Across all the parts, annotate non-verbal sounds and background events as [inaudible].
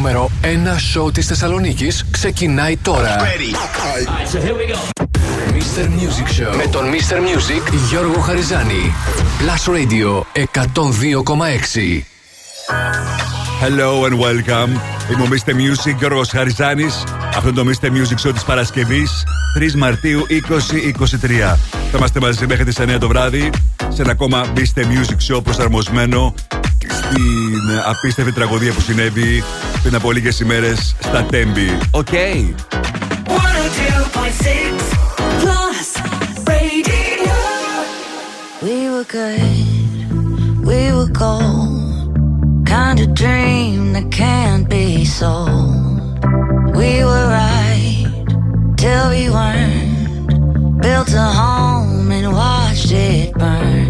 νούμερο 1 σοου της Θεσσαλονίκης ξεκινάει τώρα. so here we go. Mr. Music Show με τον Mr. Music Γιώργο Χαριζάνη. Plus Radio 102,6. Hello and welcome. Είμαι ο Mr. Music Γιώργος Χαριζάνης. Αυτό είναι το Mr. Music Show της Παρασκευής 3 Μαρτίου 2023. Θα είμαστε μαζί μέχρι τις 9 το βράδυ σε ένα ακόμα Mr. Music Show προσαρμοσμένο στην απίστευτη τραγωδία που συνέβη πριν από λίγες ημέρες στα Τέμπη. Οκ. Okay. We were good, we were gold. Kind of dream that can't be sold. We were right till we weren't. Built a home and watched it burn.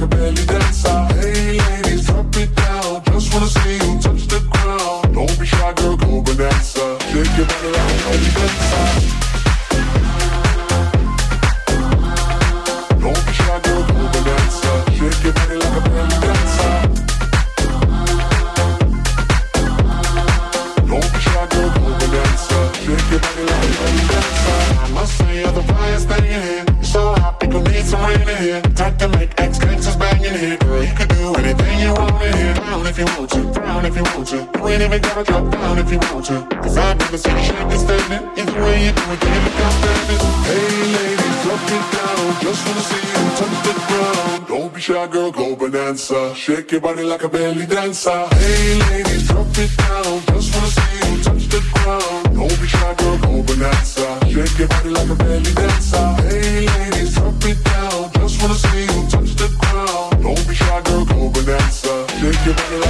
can barely Shake in statement, in the way you do it, you never can't stand it. Hey, ladies, drop it down, just wanna see you touch the ground. Don't be shy, girl, go bananza, shake your body like a belly dancer. Hey ladies, drop it down. Just wanna see you touch the ground. Don't be shy, girl, go bonanza. Shake your body like a belly dancer. Hey ladies, drop it down. Just wanna see you touch the ground. Don't be shy, girl, go bonanza. Shake your body like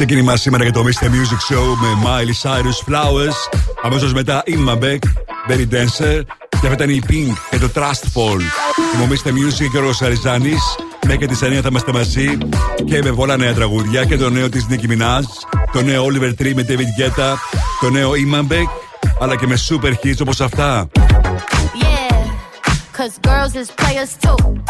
Ξεκίνημα σήμερα για το Mr. Music Show με Miley Cyrus Flowers. Αμέσως μετά Imma Beck, Berry Dancer. Και αυτά ήταν η Pink και το Trust Fall. Είμαι ο Mr. Music και ο Σαριζάνη. Μέχρι τις 9 θα είμαστε μαζί και με πολλά νέα τραγούδια και το νέο της Nicki Minaj, το νέο Oliver Tree με David Guetta, το νέο Imma Beck, αλλά και με super hits όπως αυτά. Yeah, cause girls is players too.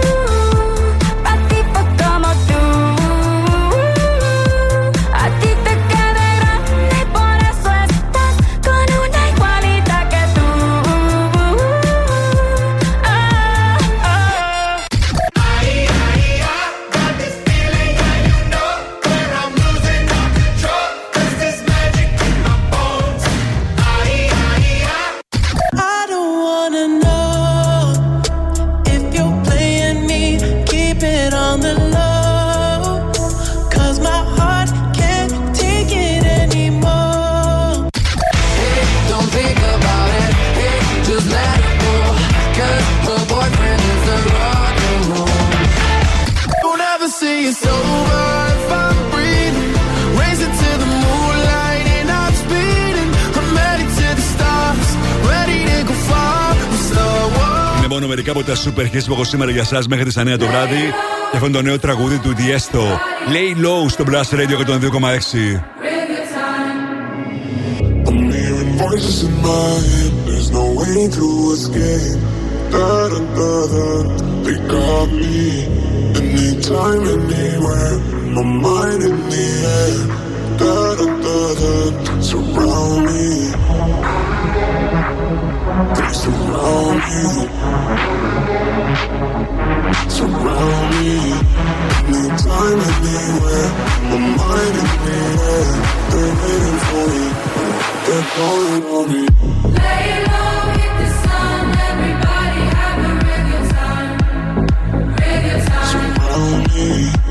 μερικά από τα σούπερ hits που έχω σήμερα για εσά μέχρι τις 9 το βράδυ. Και αυτό το νέο τραγούδι του Diesto. Lay low στο Blast Radio 102,6. Me. Surround me. Surround me. Anytime, anywhere. My mind in the. They're waiting for me. They're calling on me. Lay low, hit the sun. Everybody have a real time. Time. Surround me.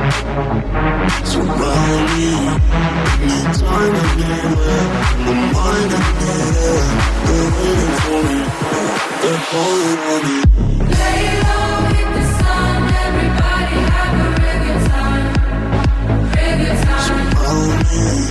Surround me. Surround me. Anytime, anywhere. My mind in the air. They're waiting for me. They're calling on me. Lay low, hit the sun. Everybody have a good time. Good time. Surround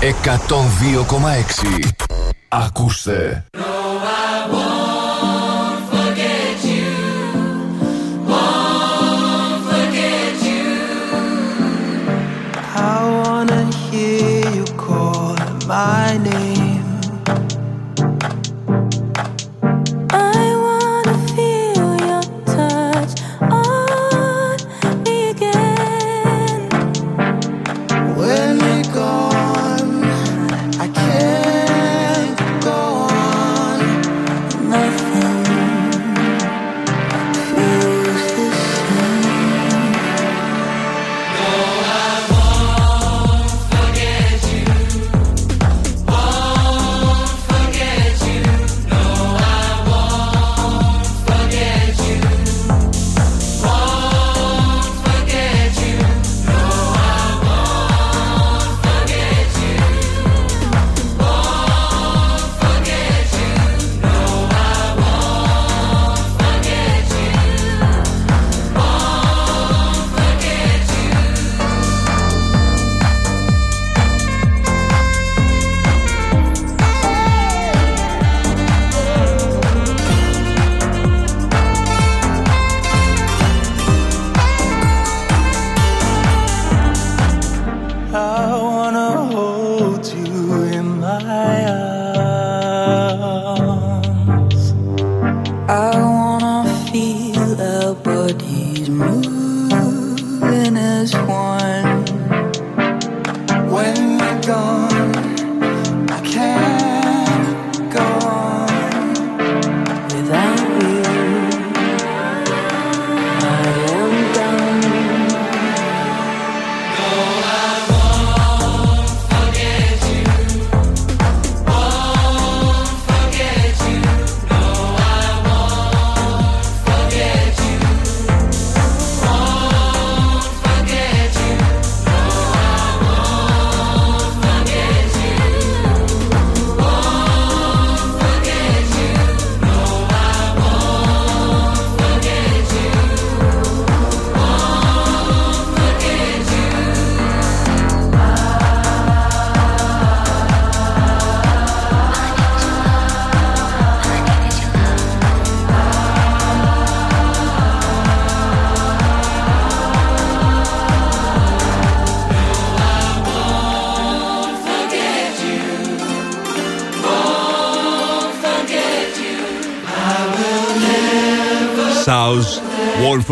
102,6. Ακούστε.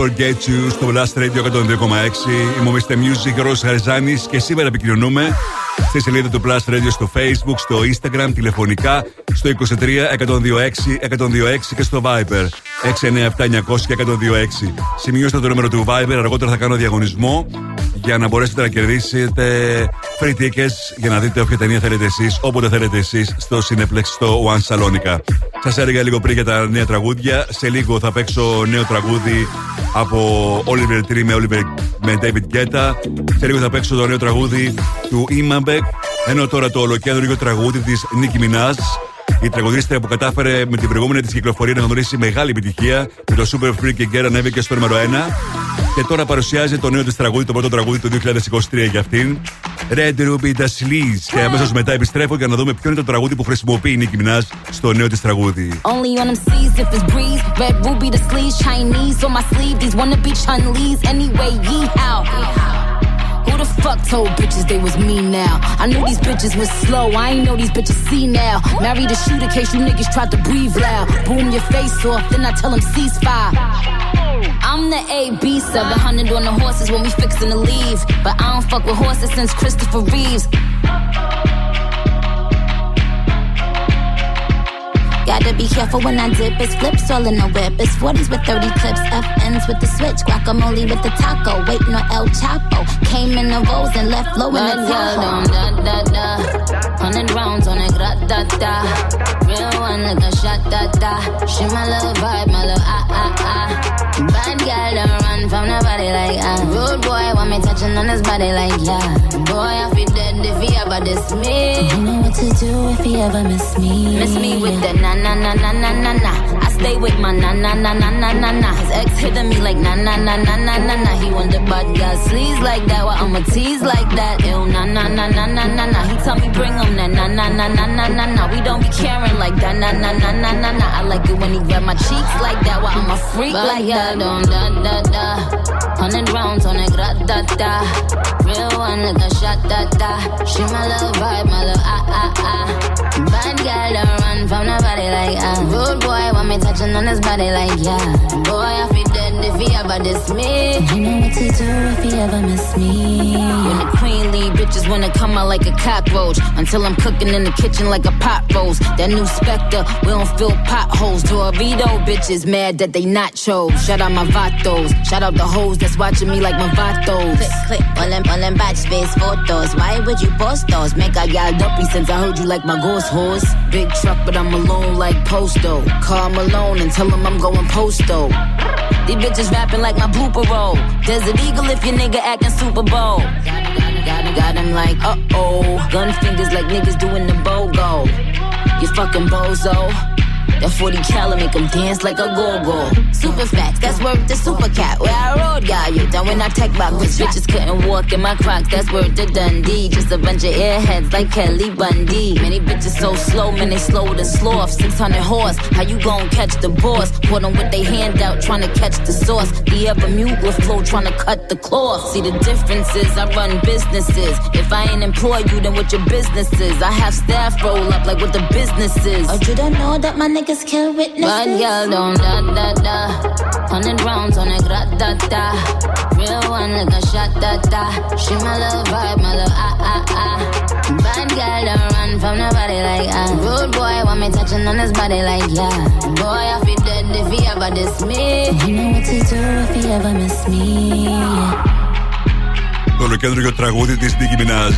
Forget You στο Last Radio 102,6. Είμαι ο Mr. Music, Ρος Χαριζάνης και σήμερα επικοινωνούμε στη σελίδα του Plus Radio στο Facebook, στο Instagram, τηλεφωνικά στο 23 126 126 και στο Viber 697 900 126. Σημειώστε το νούμερο του Viber, αργότερα θα κάνω διαγωνισμό για να μπορέσετε να κερδίσετε free tickets για να δείτε όποια ταινία θέλετε εσείς, όποτε θέλετε εσείς στο Cineplex στο One Salonica. Σας έλεγα λίγο πριν για τα νέα τραγούδια. Σε λίγο θα παίξω νέο τραγούδι από Oliver Tree με, Oliver, με David Guetta. Σε λίγο θα παίξω το νέο τραγούδι του Imambek. Ενώ τώρα το ολοκέντρο τραγούδι της Nicki Minaj. Η τραγουδίστρια που κατάφερε με την προηγούμενη της κυκλοφορία να γνωρίσει μεγάλη επιτυχία με το Super Freak και Girl ανέβηκε στο νούμερο 1. Και τώρα παρουσιάζει το νέο της τραγούδι, το πρώτο τραγούδι του 2023 για αυτήν. Red Ruby The Sleaze. Και αμέσω μετά επιστρέφω για να δούμε ποιο είναι το τραγούδι που χρησιμοποιεί η Nicki Minaj στο νέο τη τραγούδι. Only on them seas if it's breeze. Red Ruby The Sleaze. Chinese on my sleeve. These wanna be Chun Lee's. Anyway, yee how. Who the fuck told bitches they was me now? I knew these bitches was slow. I ain't know these bitches see now. Married a shooter case you niggas tried to breathe loud. Boom your face off, then I tell them ceasefire. I'm the AB 700 on the horses when we fixin' to leave. But I don't fuck with horses since Christopher Reeves. Gotta be careful when I dip. It's flips all in the whip. It's 40s with 30 clips. FNs with the switch. Guacamole with the taco. Waiting on El Chapo. Came in the rolls and left low in the Tahoe. Da, da, da. Hundred rounds on it. Gra, da, da. Real one like a shot. Da, da. She my little vibe. My little ah, ah, ah. Bad girl don't run from nobody like ah. Rude boy want me touching on his body like yeah. Boy, I feel dead if he ever diss me. I know what to do if he ever miss me. Miss me with the na na na na na na na. Stay with my na na na na na na na. His ex hitting me like na na na na na na na. He wonder but got sleeves like that, well I'ma tease like that. Ew na na na na na na na. He tell me bring him that na na na na na na na. We don't be caring like that na na na na na na. I like it when he grab my cheeks like that, well I'm a freak but like that. Don't da da da. Hundred rounds on a gra da da. Real one like a shot da da. She my little vibe, my little ah ah ah. Bad girl don't run from nobody like ah. Rude boy want me touching on his body like yeah. Boy I feel dead if he ever diss me. You know what to do if he ever miss me. When the queen leave, bitches wanna come out like a cockroach. Until I'm cooking in the kitchen like a pot roast. That new Spectre, we don't fill potholes. Dorito bitches mad that they nachos. Shout out my vatos. Shout out the hoes that's watching me like my vatos. Click, click, all them, all them batch face photos. Why would you post those? Make I got dumpy since I heard you like my ghost horse. Big truck, but I'm alone like Posto. Call Malone and tell him I'm going posto. These bitches rapping like my blooper roll. Desert Eagle if your nigga acting Super Bowl. Got him like, uh oh. Gun fingers like niggas doing the BOGO. You fucking bozo. That 40 cal make them dance like a go-go. Super facts, that's worth the super cat. Where I rode, got you. Down when I tech back, cause bitches couldn't walk in my crocs. That's worth the Dundee. Just a bunch of airheads like Kelly Bundy. Many bitches so slow, man, they slow to sloth. 600 horse, how you gon' catch the boss? Put them with they hand out, trying to catch the sauce. The Bermuda flow, trying to cut the cloth. See the differences, I run businesses. If I ain't employ you, then what your business is? I have staff roll up like what the business is. Oh, you don't know that my niggas kill witnesses. Bad girl don't da da da. Hundred rounds on a gra da da. Real one like a shot da da. She my little vibe, my little ah ah ah. Bad girl don't run from nobody like ah. Rude boy want me touching on his body like yeah. Boy I feel dead if he ever diss me. You know what to do if he ever miss me. Το ολοκέντρο τραγούδι της Nicki Minaj.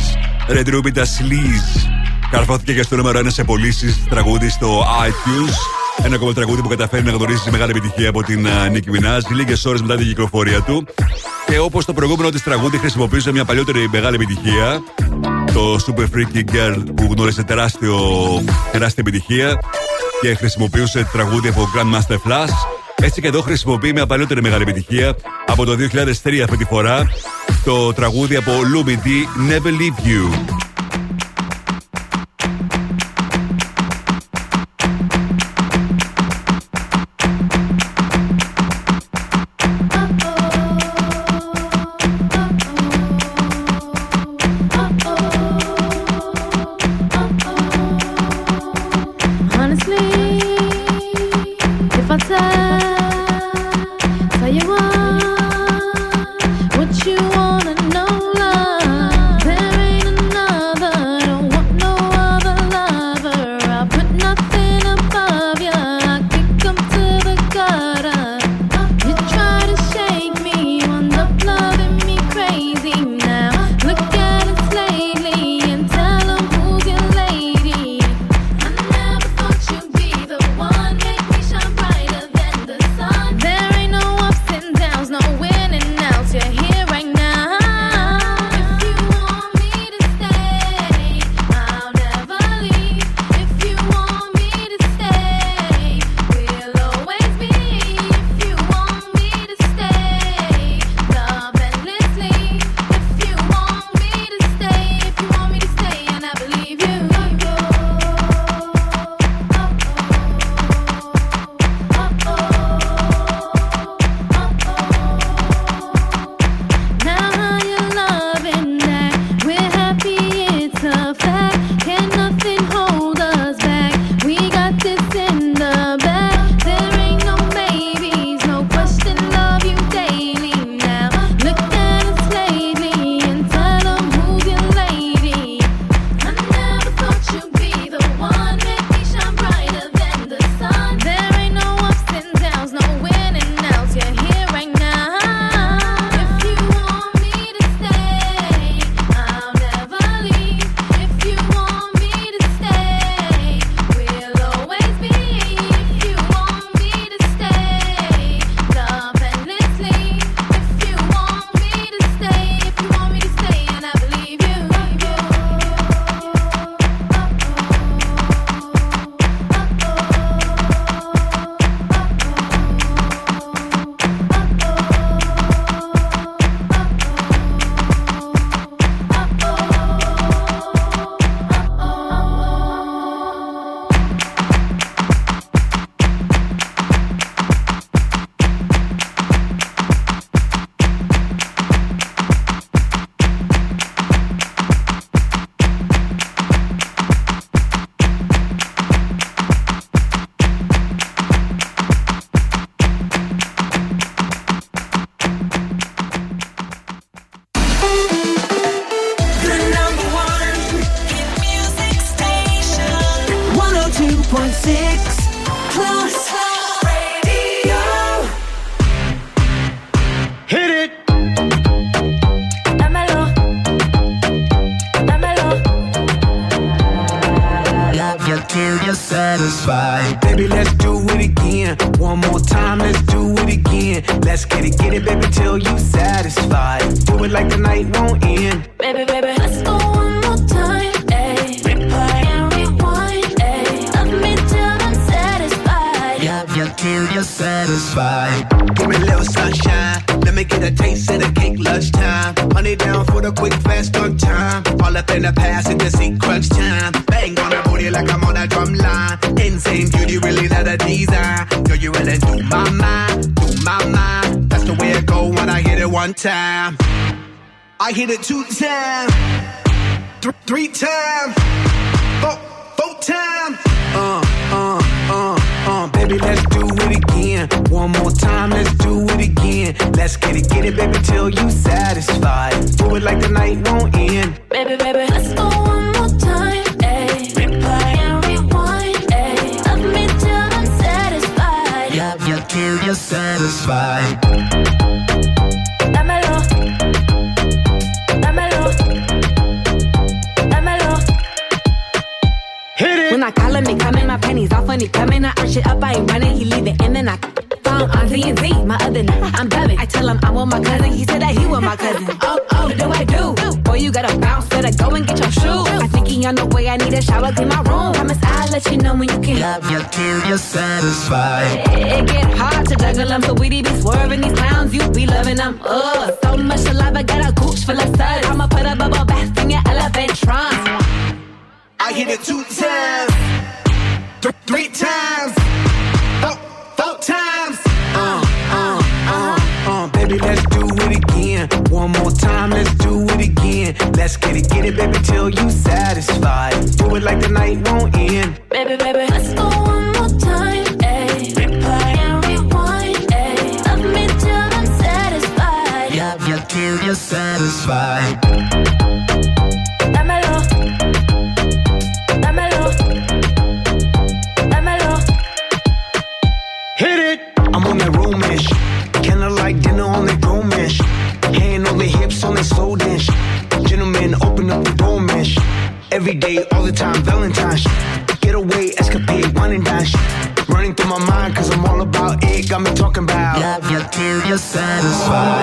Red Ruby τα Sleaze. Καρφώθηκε και στο νούμερο 1 σε πωλήσεις τραγούδι στο iTunes. Ένα ακόμα τραγούδι που καταφέρει να γνωρίσει μεγάλη επιτυχία από την Νίκη Μινάζ λίγες ώρες μετά την κυκλοφορία του. Και όπως το προηγούμενο της τραγούδι χρησιμοποιούσε μια παλιότερη μεγάλη επιτυχία, το Super Freaky Girl που γνώρισε τεράστιο, τεράστια επιτυχία και χρησιμοποιούσε τραγούδι από Grandmaster Flash. Έτσι και εδώ χρησιμοποιεί μια παλιότερη μεγάλη επιτυχία από το 2003 αυτή τη φορά το τραγούδι από Lumi D Never Leave You.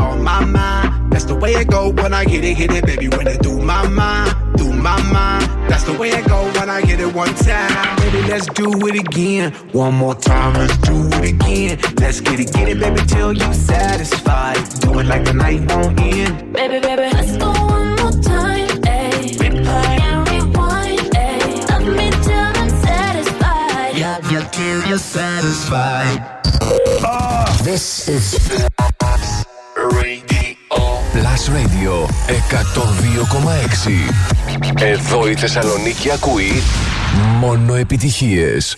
on my mind. That's the way it go when I hit it, hit it, baby. When it do my mind, do my mind. That's the way it go when I hit it one time. Baby, let's do it again. One more time, let's do it again. Let's get it, get it, baby, till you satisfied. Do it like the night won't end. Baby, baby, let's go one more time. Ayy. Replay and rewind, ayy. Love me till I'm satisfied. Yeah, yeah, till you're satisfied. Oh. This is Radio. Plus Radio 102,6. Εδώ η Θεσσαλονίκη ακούει μόνο επιτυχίες.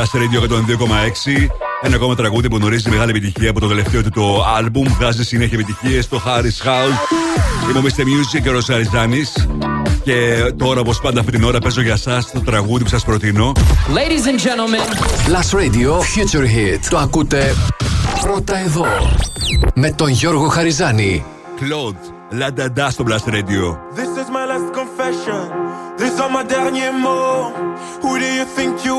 Dash Radio 102,6. Ένα ακόμα τραγούδι που γνωρίζει μεγάλη επιτυχία από το τελευταίο του το άλμπουμ. Βγάζει συνέχεια επιτυχίες στο Harris House. Είμαι ο Mr. Music και ο Ροσαριζάνη. Και τώρα, όπως πάντα, αυτή την ώρα παίζω για εσά το τραγούδι που σας προτείνω. Ladies and gentlemen, Last Radio Future Hit. Το ακούτε πρώτα εδώ. Με τον Γιώργο Χαριζάνη. Claude, Λανταντά στο Blast Radio. This is my last confession. These are my. Who do you think you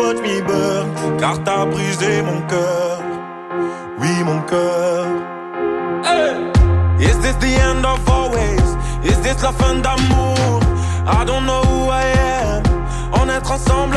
toi tu m'y beurres, car t'as brisé mon cœur. Oui, mon cœur. Is this the end of always? Is this la fin d'amour? I don't know who I am. On est ensemble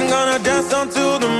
I'm gonna dance until the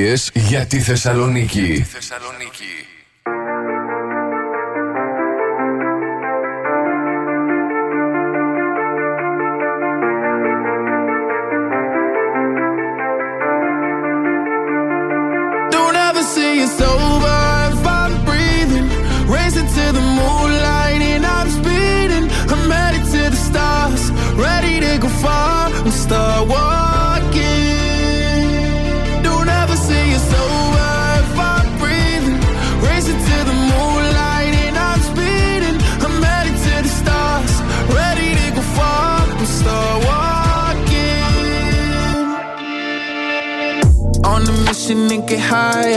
επιτυχίες για τη Θεσσαλονίκη. far.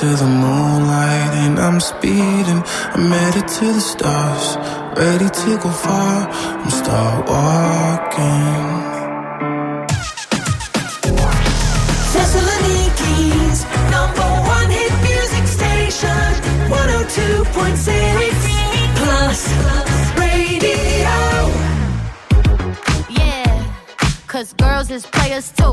to the moonlight and I'm speeding. I'm headed to the stars, ready to go far. I'm start walking. Number one hit music station, 102.6 plus radio. Cause girls is players too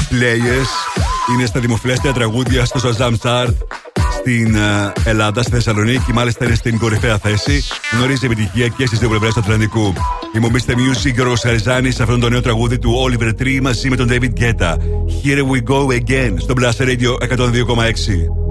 Players, είναι στα δημοφιλέστερα τραγούδια στο Shazam Chart στην ε, Ελλάδα, στη Θεσσαλονίκη. Μάλιστα είναι στην κορυφαία θέση. Γνωρίζει επιτυχία και στις δύο πλευρές του Ατλαντικού. Είμαι ο Mr. Music και ο Χαριζάνη σε αυτό το νέο τραγούδι του Oliver Tree μαζί με τον David Guetta. Here we go again στο Blast Radio 102,6.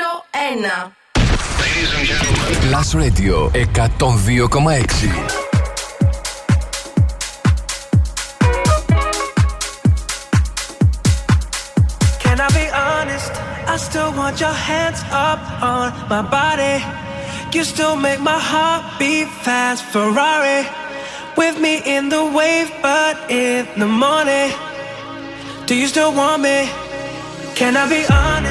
Ladies. Plus Radio 102,6. I still want your hands up on my body. You still make my heart beat fast. Ferrari with me in the wave, but in the morning. Do you still want me? Can I be honest?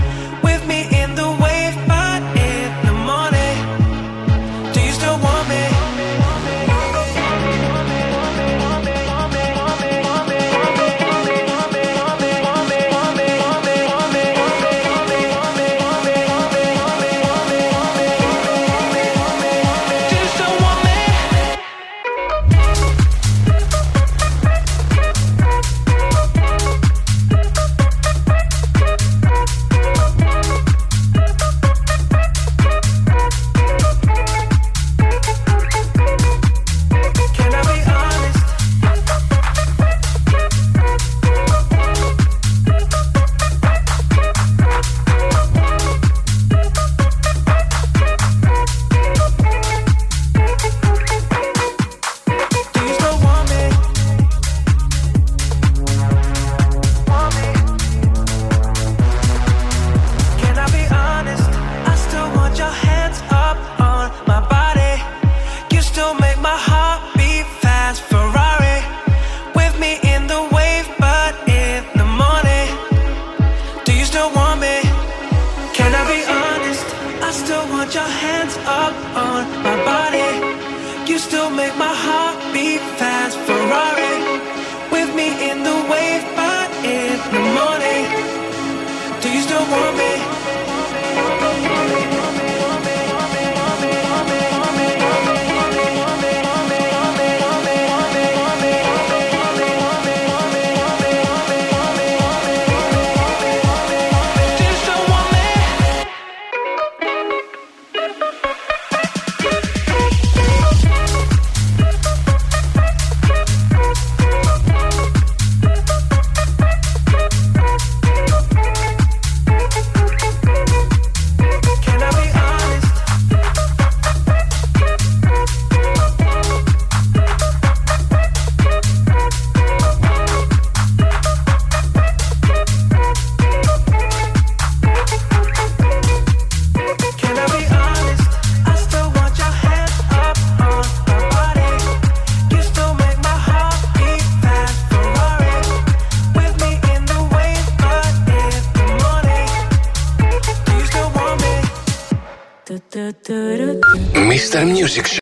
müzik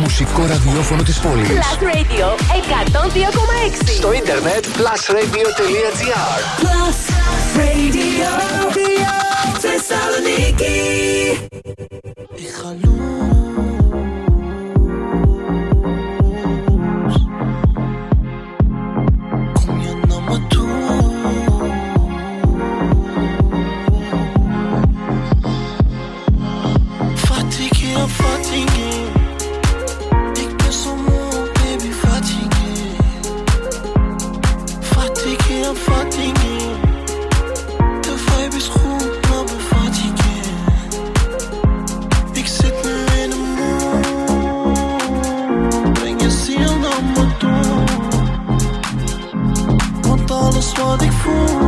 μουσικό ραδιόφωνο της πόλης. Plus Radio 102,6. Στο ίντερνετ plusradio.gr Plus Radio, Radio Θεσσαλονίκη. sans défaut.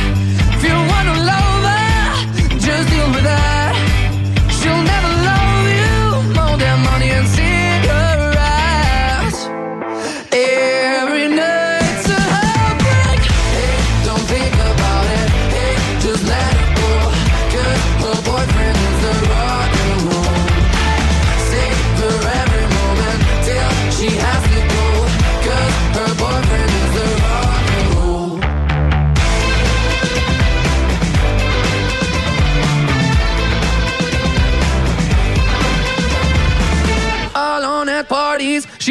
deal with that.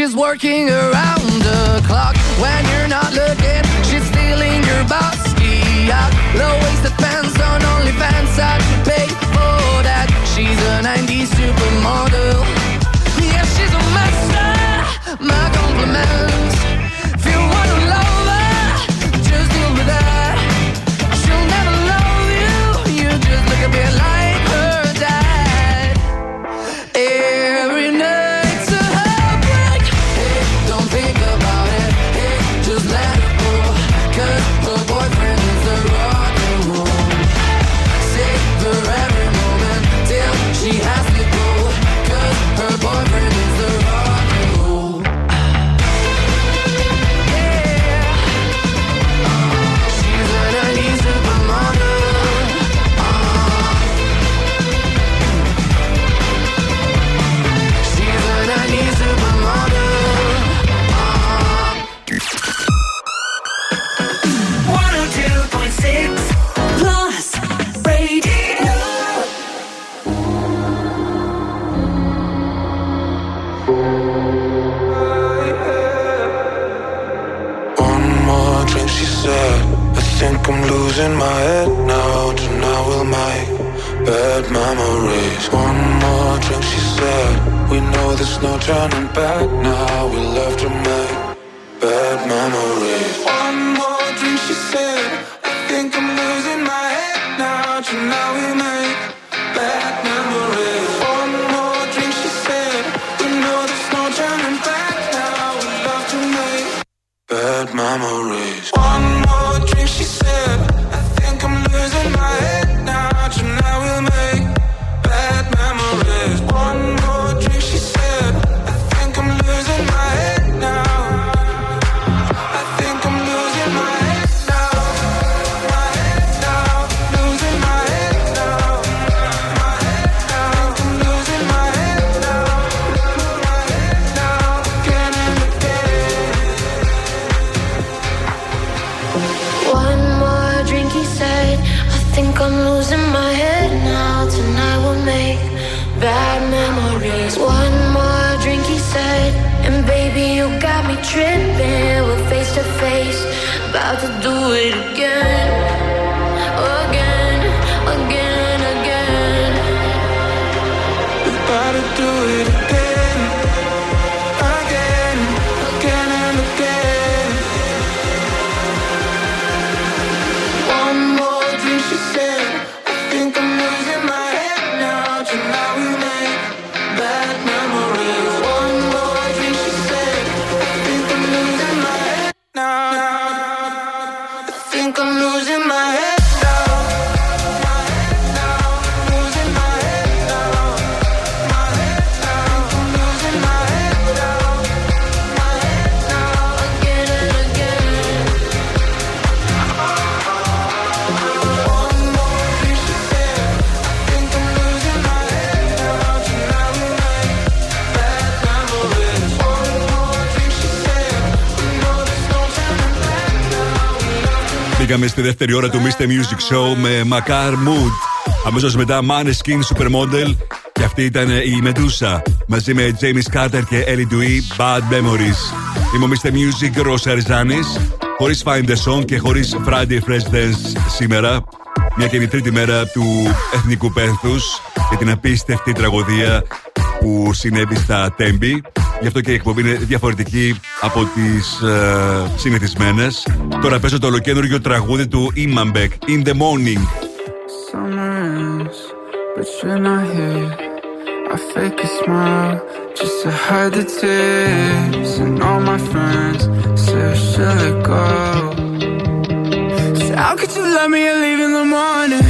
She's working around the clock when you're not looking. She's stealing your bossy out. Low waisted pants on OnlyFans. I'd think I'm losing my head now. Tonight we'll make bad memories. One more drink, she said. We know there's no turning back now. We love to make bad memories. One more drink, she said. δεύτερη ώρα του Mr. Music Show με Macar Mood. Αμέσως μετά Maneskin Supermodel. Και αυτή ήταν η Μετούσα. Μαζί με James Carter και Ellie Dewey, Bad Memories. Είμαι ο Mr. Music Ρώσα Ριζάνη. Χωρίς Find the Song και χωρίς Friday Fresh Dance σήμερα. Μια και είναι η τρίτη μέρα του Εθνικού Πένθους για την απίστευτη τραγωδία που συνέβη στα Τέμπη. Γι' αυτό και η εκπομπή είναι διαφορετική από τις ε, συνηθισμένες. Τώρα παίζω το ολοκένουργιο τραγούδι του Imanbek In the Morning. But you're not here I fake a smile Just to hide the tears. And all my friends Say I should let go. So how could you love me and leave in the morning?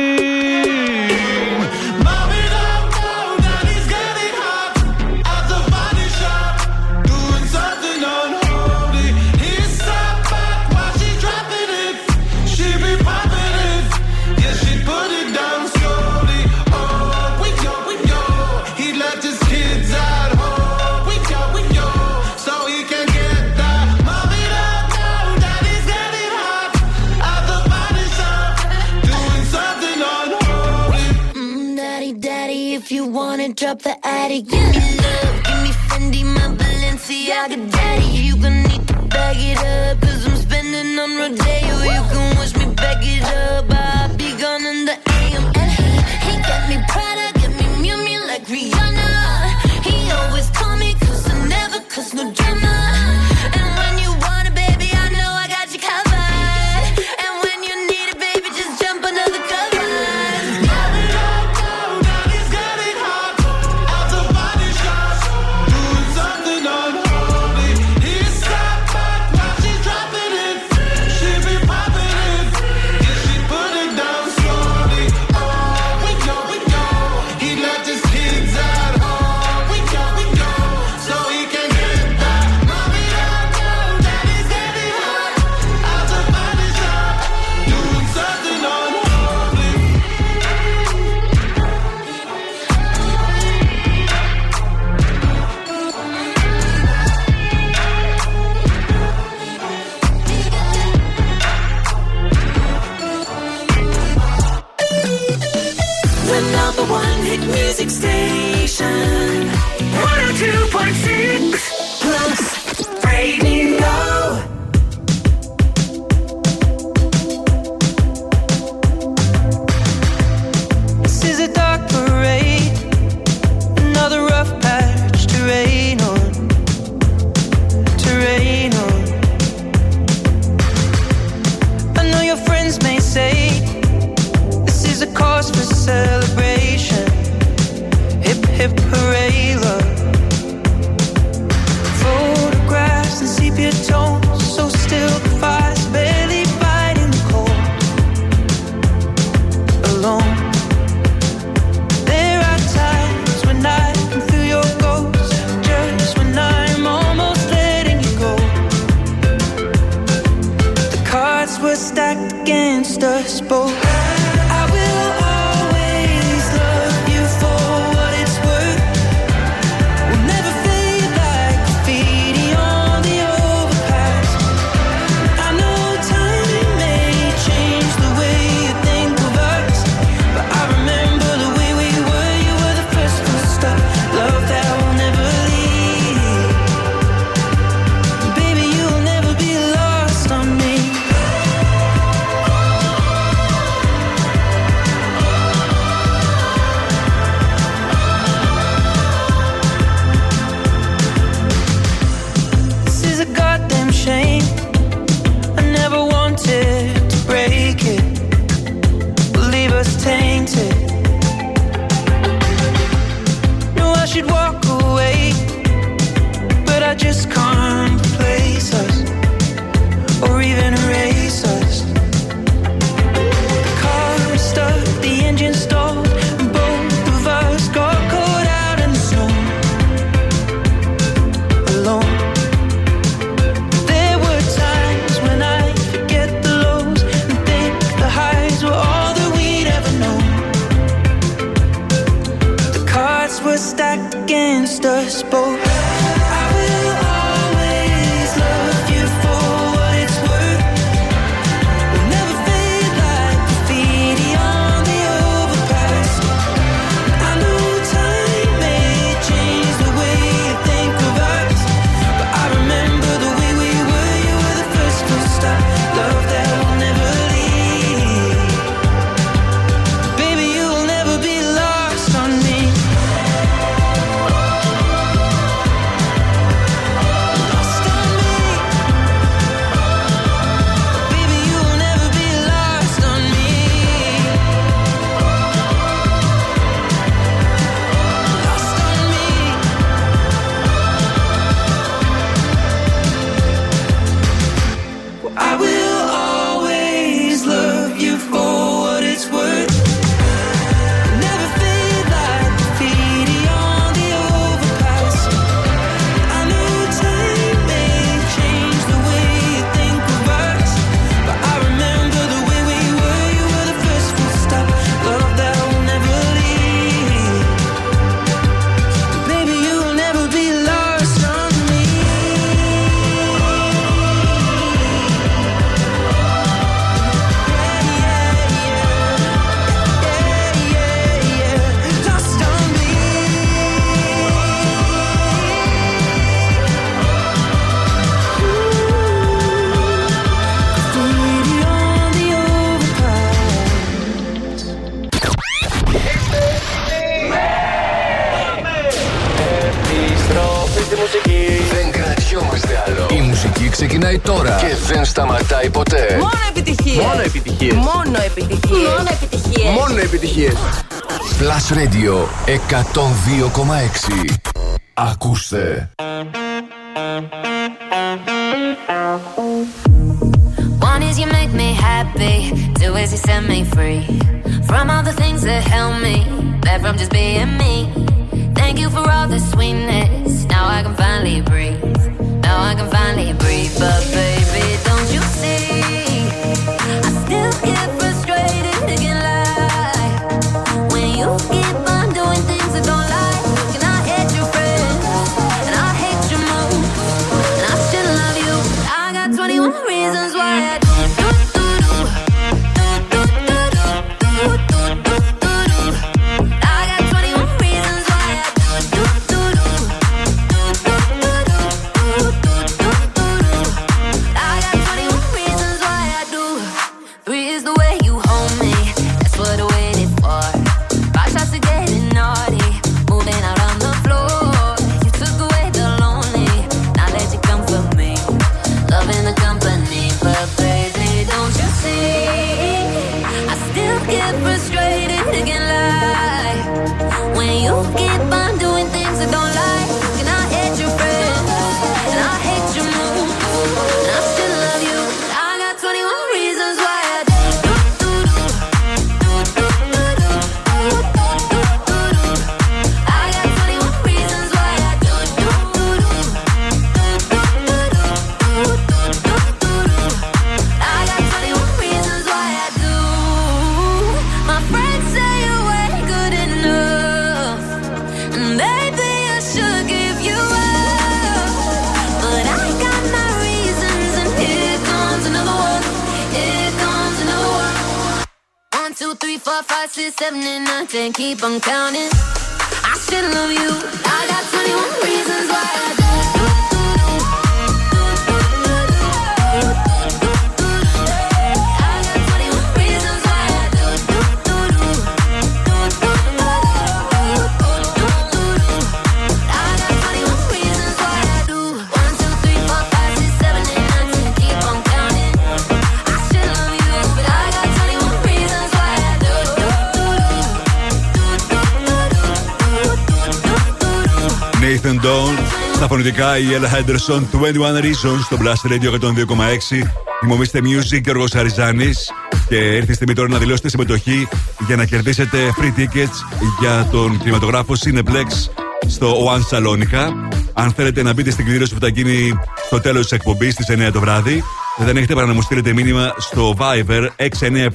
yeah. Nathan Dawn. Στα φωνητικά η Ella Henderson 21 Reasons στο Blast Radio 102,6. Θυμομίστε Music και ο Αριζάνη. Και έρθει η στιγμή τώρα να δηλώσετε συμμετοχή για να κερδίσετε free tickets για τον κινηματογράφο Cineplex στο One Salonica. Αν θέλετε να μπείτε στην κλήρωση που θα γίνει στο τέλος της εκπομπής στις 9 το βράδυ, δεν έχετε παρά να μου στείλετε μήνυμα στο Viber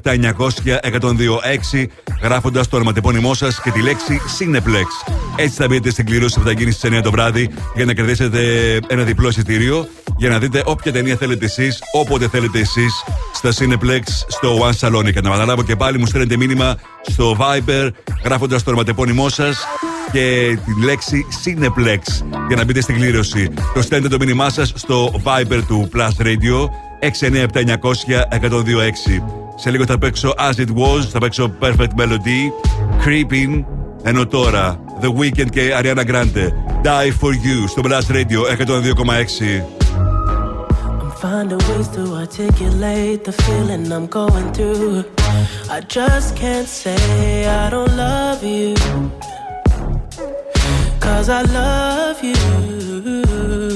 697-900-1026 γράφοντας το ονοματεπώνυμό σας και τη λέξη Cineplex. Έτσι θα μπείτε στην κλήρωση που θα γίνει στις 9 το βράδυ για να κερδίσετε ένα διπλό εισιτήριο για να δείτε όποια ταινία θέλετε εσείς, όποτε θέλετε εσείς, στα Cineplex στο One Salonica. Να καταλάβω και πάλι, μου στέλνετε μήνυμα στο Viber γράφοντας το ονοματεπώνυμό σας και τη λέξη Cineplex για να μπείτε στην κλήρωση. Το στέλνετε το μήνυμά σας στο Viber του Plus Radio 697-900-1026. Σε λίγο θα παίξω As It Was, θα παίξω Perfect Melody, Creeping, ενώ τώρα The Weeknd και Ariana Grande Die For You στο Blast Radio 102,6. finding ways to articulate the feeling I'm going through. I just can't say I don't love you. Cause I love you.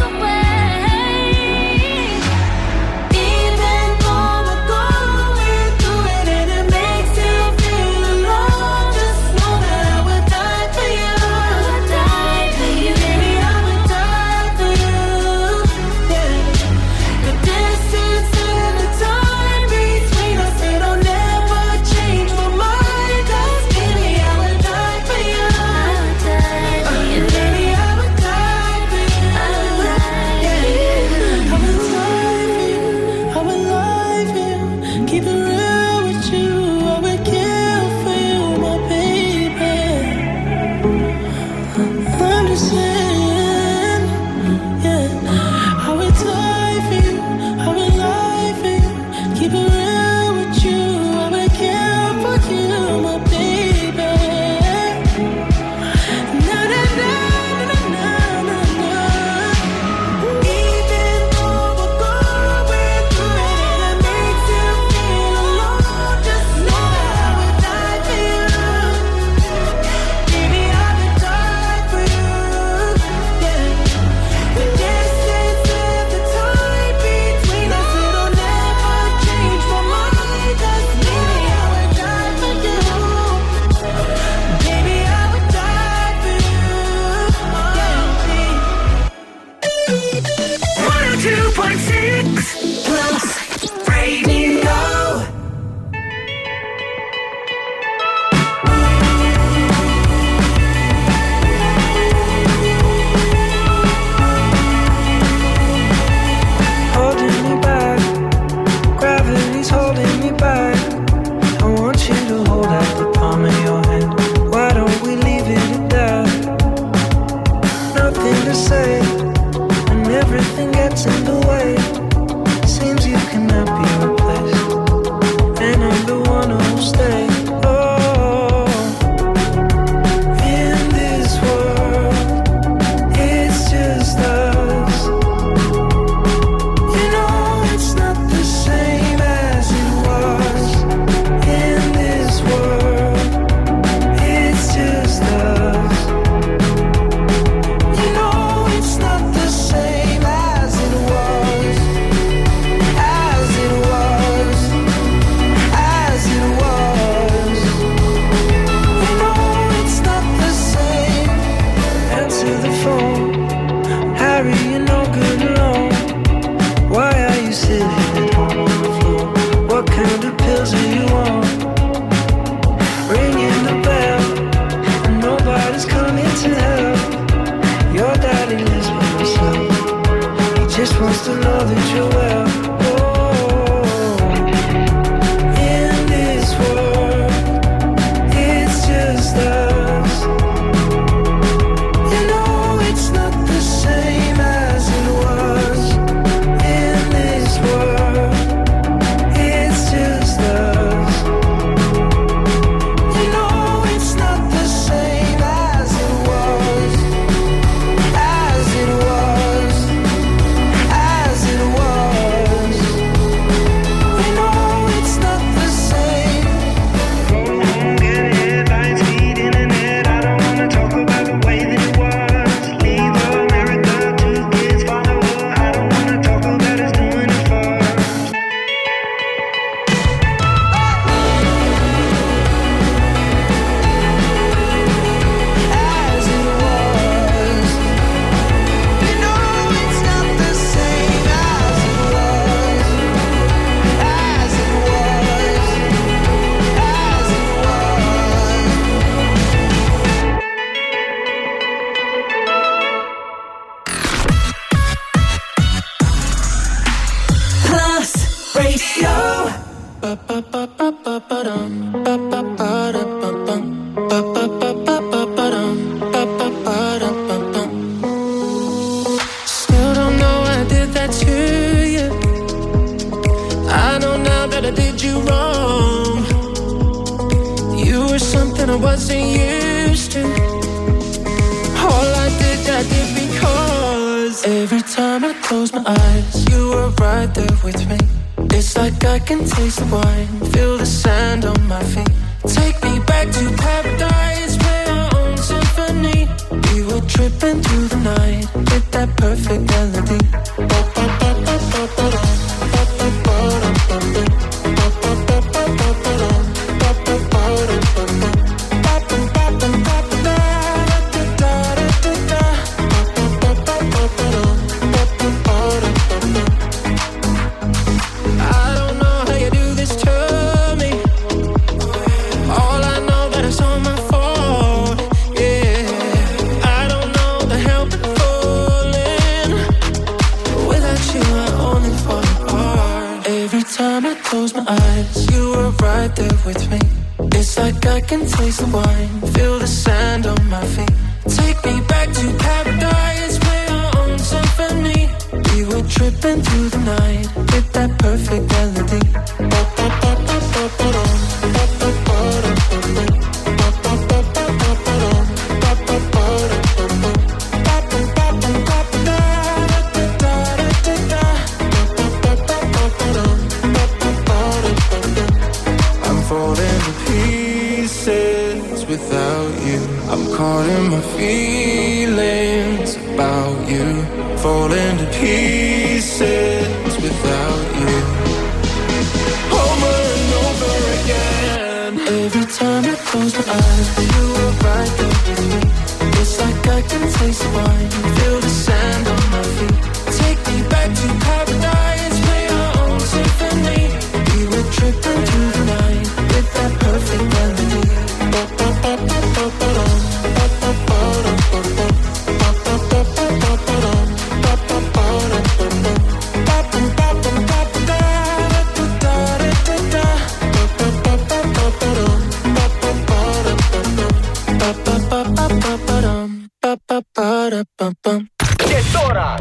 Και τώρα.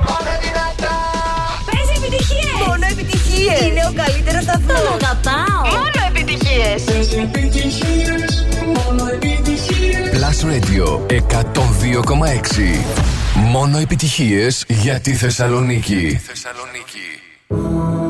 Παίζει επιτυχίες. Μόνο επιτυχίες. Είναι ο καλύτερος σταθμός. Τον αγαπάω. Μόνο επιτυχίες. Παίζει επιτυχίες. Μόνο επιτυχίες. Plus Radio 102,6 Μόνο επιτυχίες για τη Θεσσαλονίκη. Θεσσαλονίκη.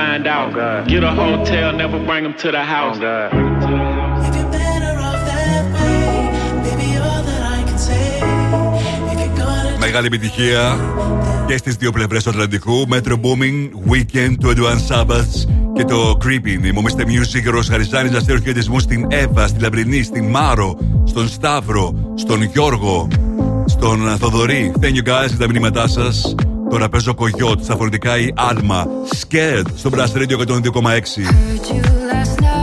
Find out. Get a hotel, never bring them to the house. If you're better off that way, baby, all that I can say. If you're gonna Μεγάλη επιτυχία και στις δύο πλευρές του Ατλαντικού. Metro Booming, Weekend του Edouard Sabbath και το Creeping. Ημομίστε Music, ο Ρος Χαριζάνης, αστέρω χαιρετισμούς στην Εύα, στην Λαμπρινή, στην Μάρο, στον Σταύρο, στον Γιώργο, στον Θοδωρή. Thank you guys για τα μηνύματά σας. Τώρα παίζω κογιότ, στα φορητικά η Άλμα. Scared στο Blast Radio 102,6.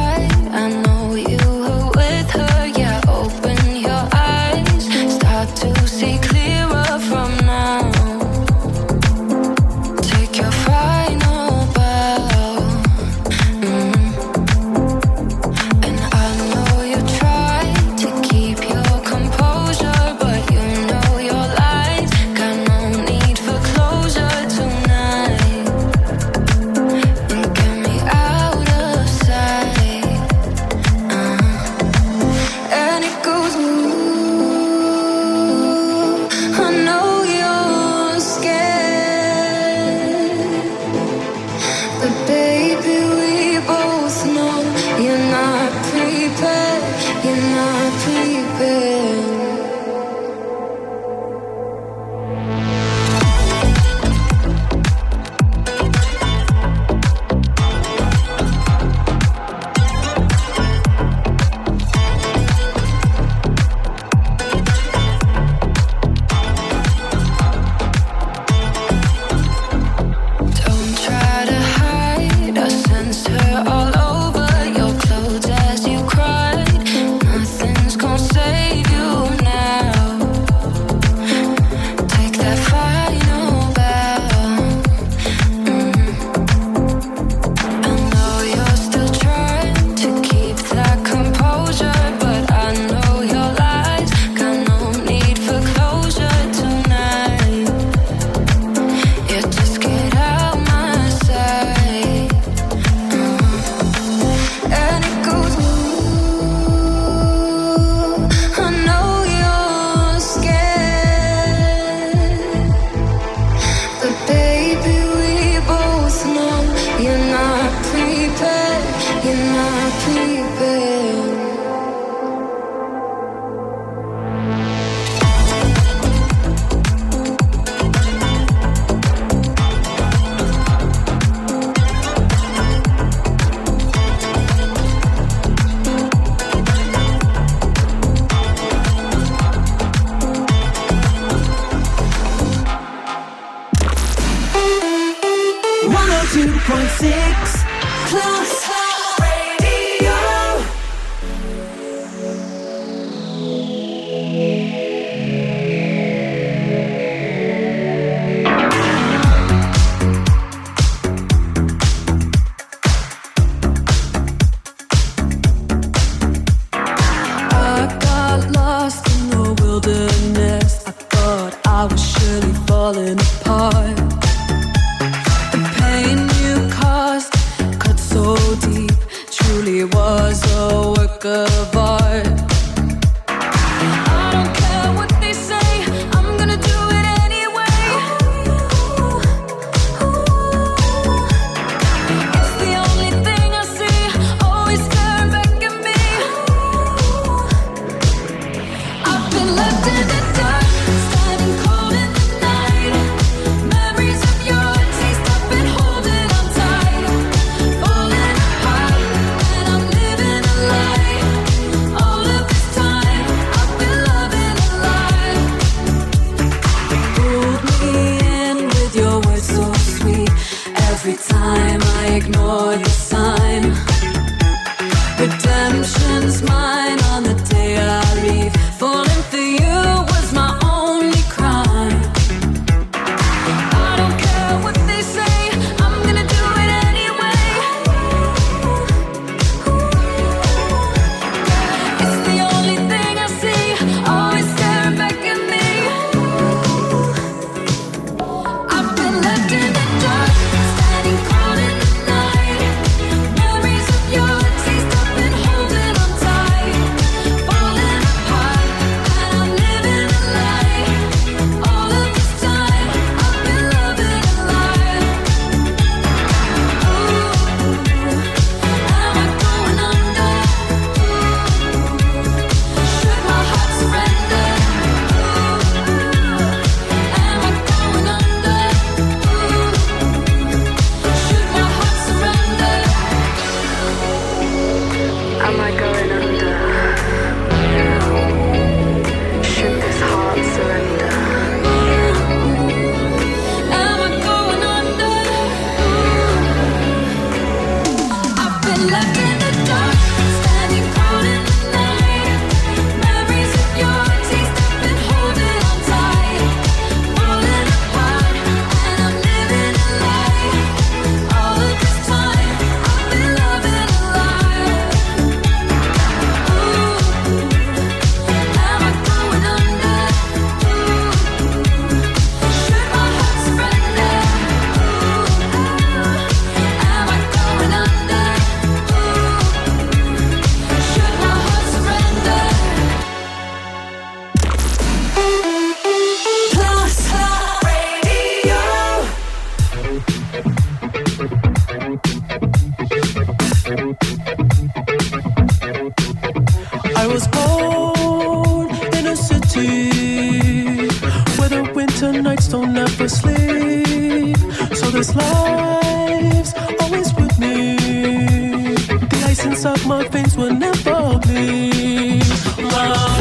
glance my face will never be. Love.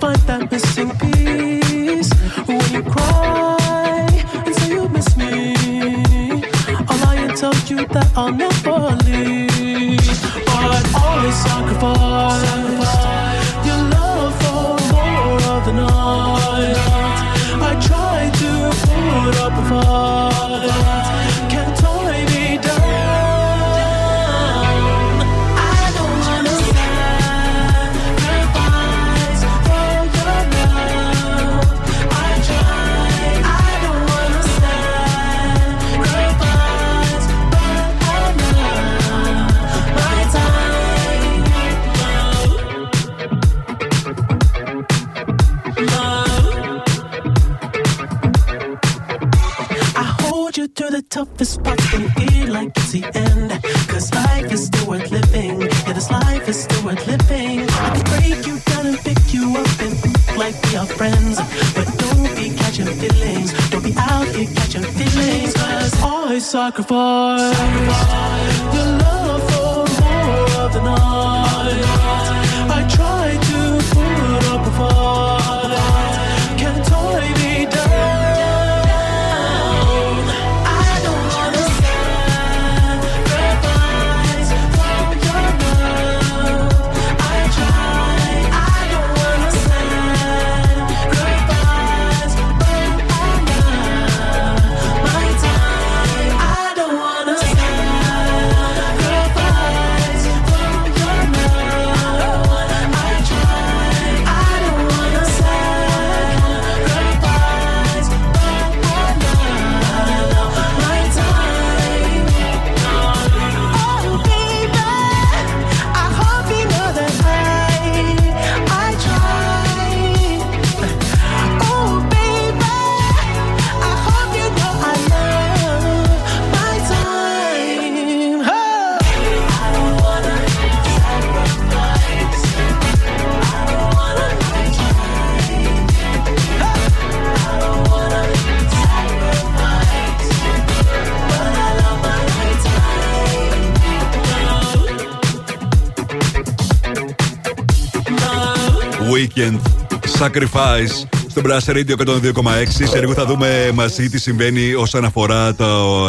find that missing piece when you cry and say you miss me. All I you that I'll. Sacrifice στον Brass Radio 102,6. Σε λίγο θα δούμε μαζί τι συμβαίνει όσον αφορά τα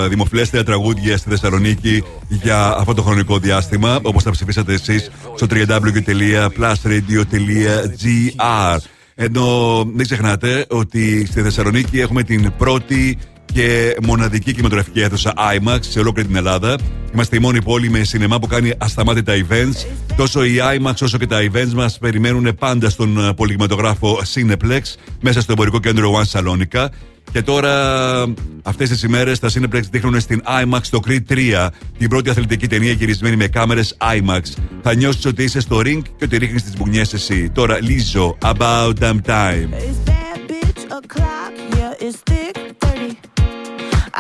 δημοφιλέστερα τραγούδια στη Θεσσαλονίκη για αυτό το χρονικό διάστημα. Όπως θα ψηφίσατε εσείς στο www.plusradio.gr. Ενώ μην ξεχνάτε ότι στη Θεσσαλονίκη έχουμε την πρώτη και μοναδική κινηματογραφική αίθουσα IMAX σε ολόκληρη την Ελλάδα. Είμαστε η μόνη πόλη με σινεμά που κάνει ασταμάτητα events Τόσο η IMAX όσο και τα events μας περιμένουν πάντα στον ε, πολυγματογράφο Cineplex μέσα στο εμπορικό κέντρο One Salonica. Και τώρα, αυτές τις ημέρες, τα Cineplex δείχνουν στην IMAX το Creed 3, την πρώτη αθλητική ταινία γυρισμένη με κάμερες IMAX. Θα νιώσεις ότι είσαι στο ring και ότι ρίχνεις τις μπουνιές εσύ. Τώρα, Λίζο, about damn time.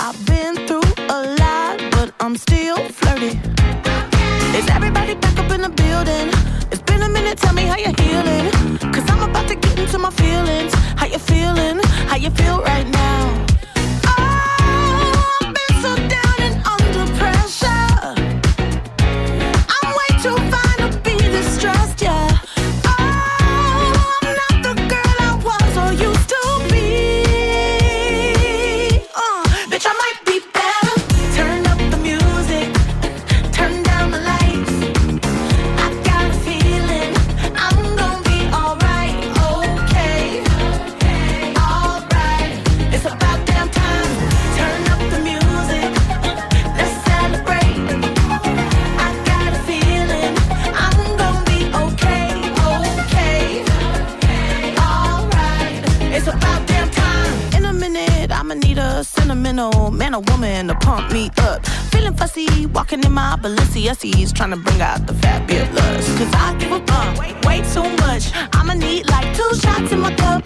I've been through a lot, but I'm still flirty. in the building. It's been a minute, tell me how you're healing. Cause I'm about to get into my feelings. How you feeling? How you feel right now? my Balenciaguccis trying to bring out the fabulous. Cause I give a fuck, way, way too much. I'ma need like two shots in my cup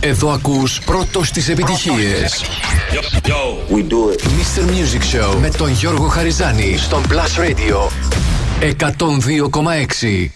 Εδώ ακούς πρώτος τις επιτυχίες. Yo. We do it. Mr. Music Show με τον Γιώργο Χαριζάνη στον Plus Radio 102,6.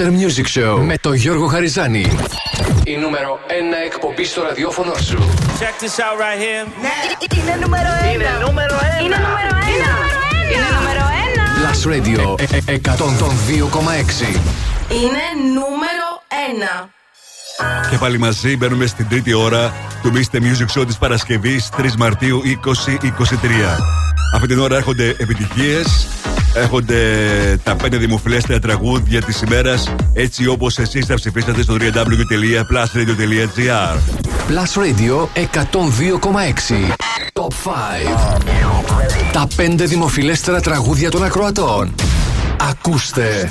Mr. Music Show με τον Γιώργο Χαριζάνη. Η νούμερο 1 εκπομπή στο ραδιόφωνο σου. Check this out right here. Είναι νούμερο 1. Είναι νούμερο ένα. Είναι νούμερο 1. Είναι νούμερο 1. Plus Radio ε, ε, 102,6. Είναι νούμερο 1. Και πάλι μαζί μπαίνουμε στην τρίτη ώρα του Mr. Music Show της Παρασκευής 3 Μαρτίου 2023. Αυτή την ώρα έρχονται επιτυχίες, έρχονται τα πέντε δημοφιλέστερα τραγούδια της ημέρας έτσι όπως εσείς θα ψηφίσατε στο www.plusradio.gr Plus Radio 102,6. Top 5. Τα πέντε δημοφιλέστερα τραγούδια των ακροατών. Ακούστε.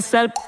Perdón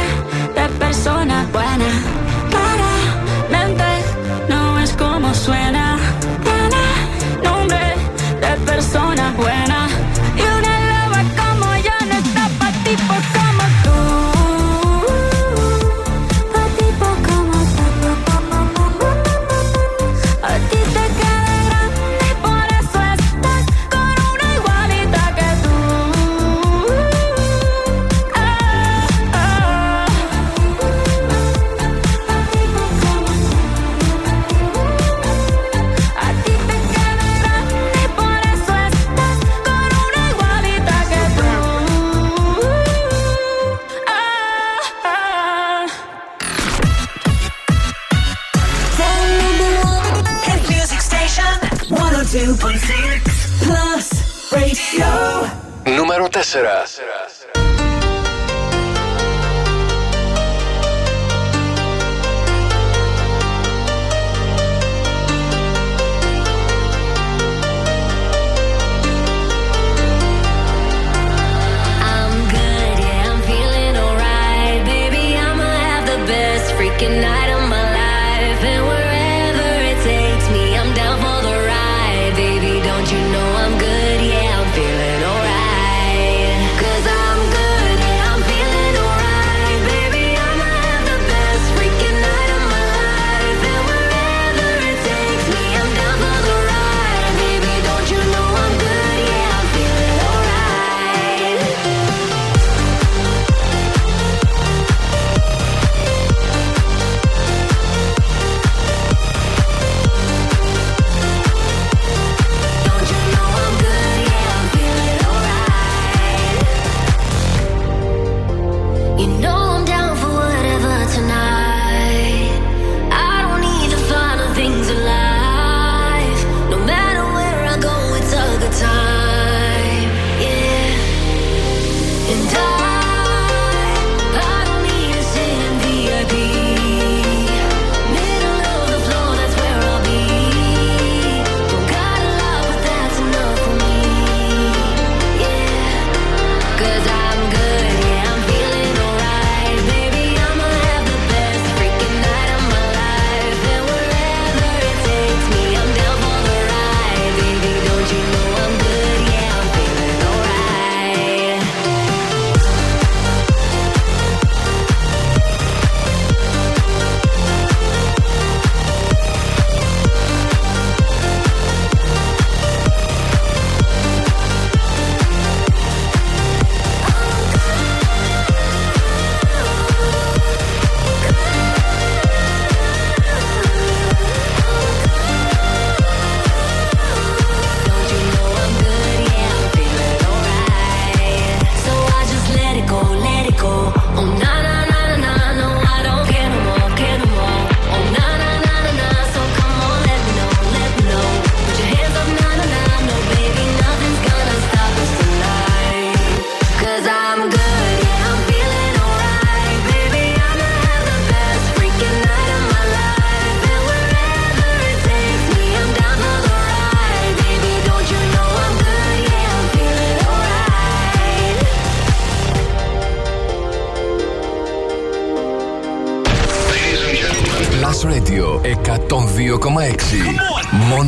persona serás.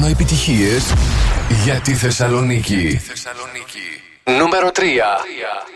Μόνο επιτυχίες για τη Θεσσαλονίκη. Τη Θεσσαλονίκη. Νούμερο 3. 3.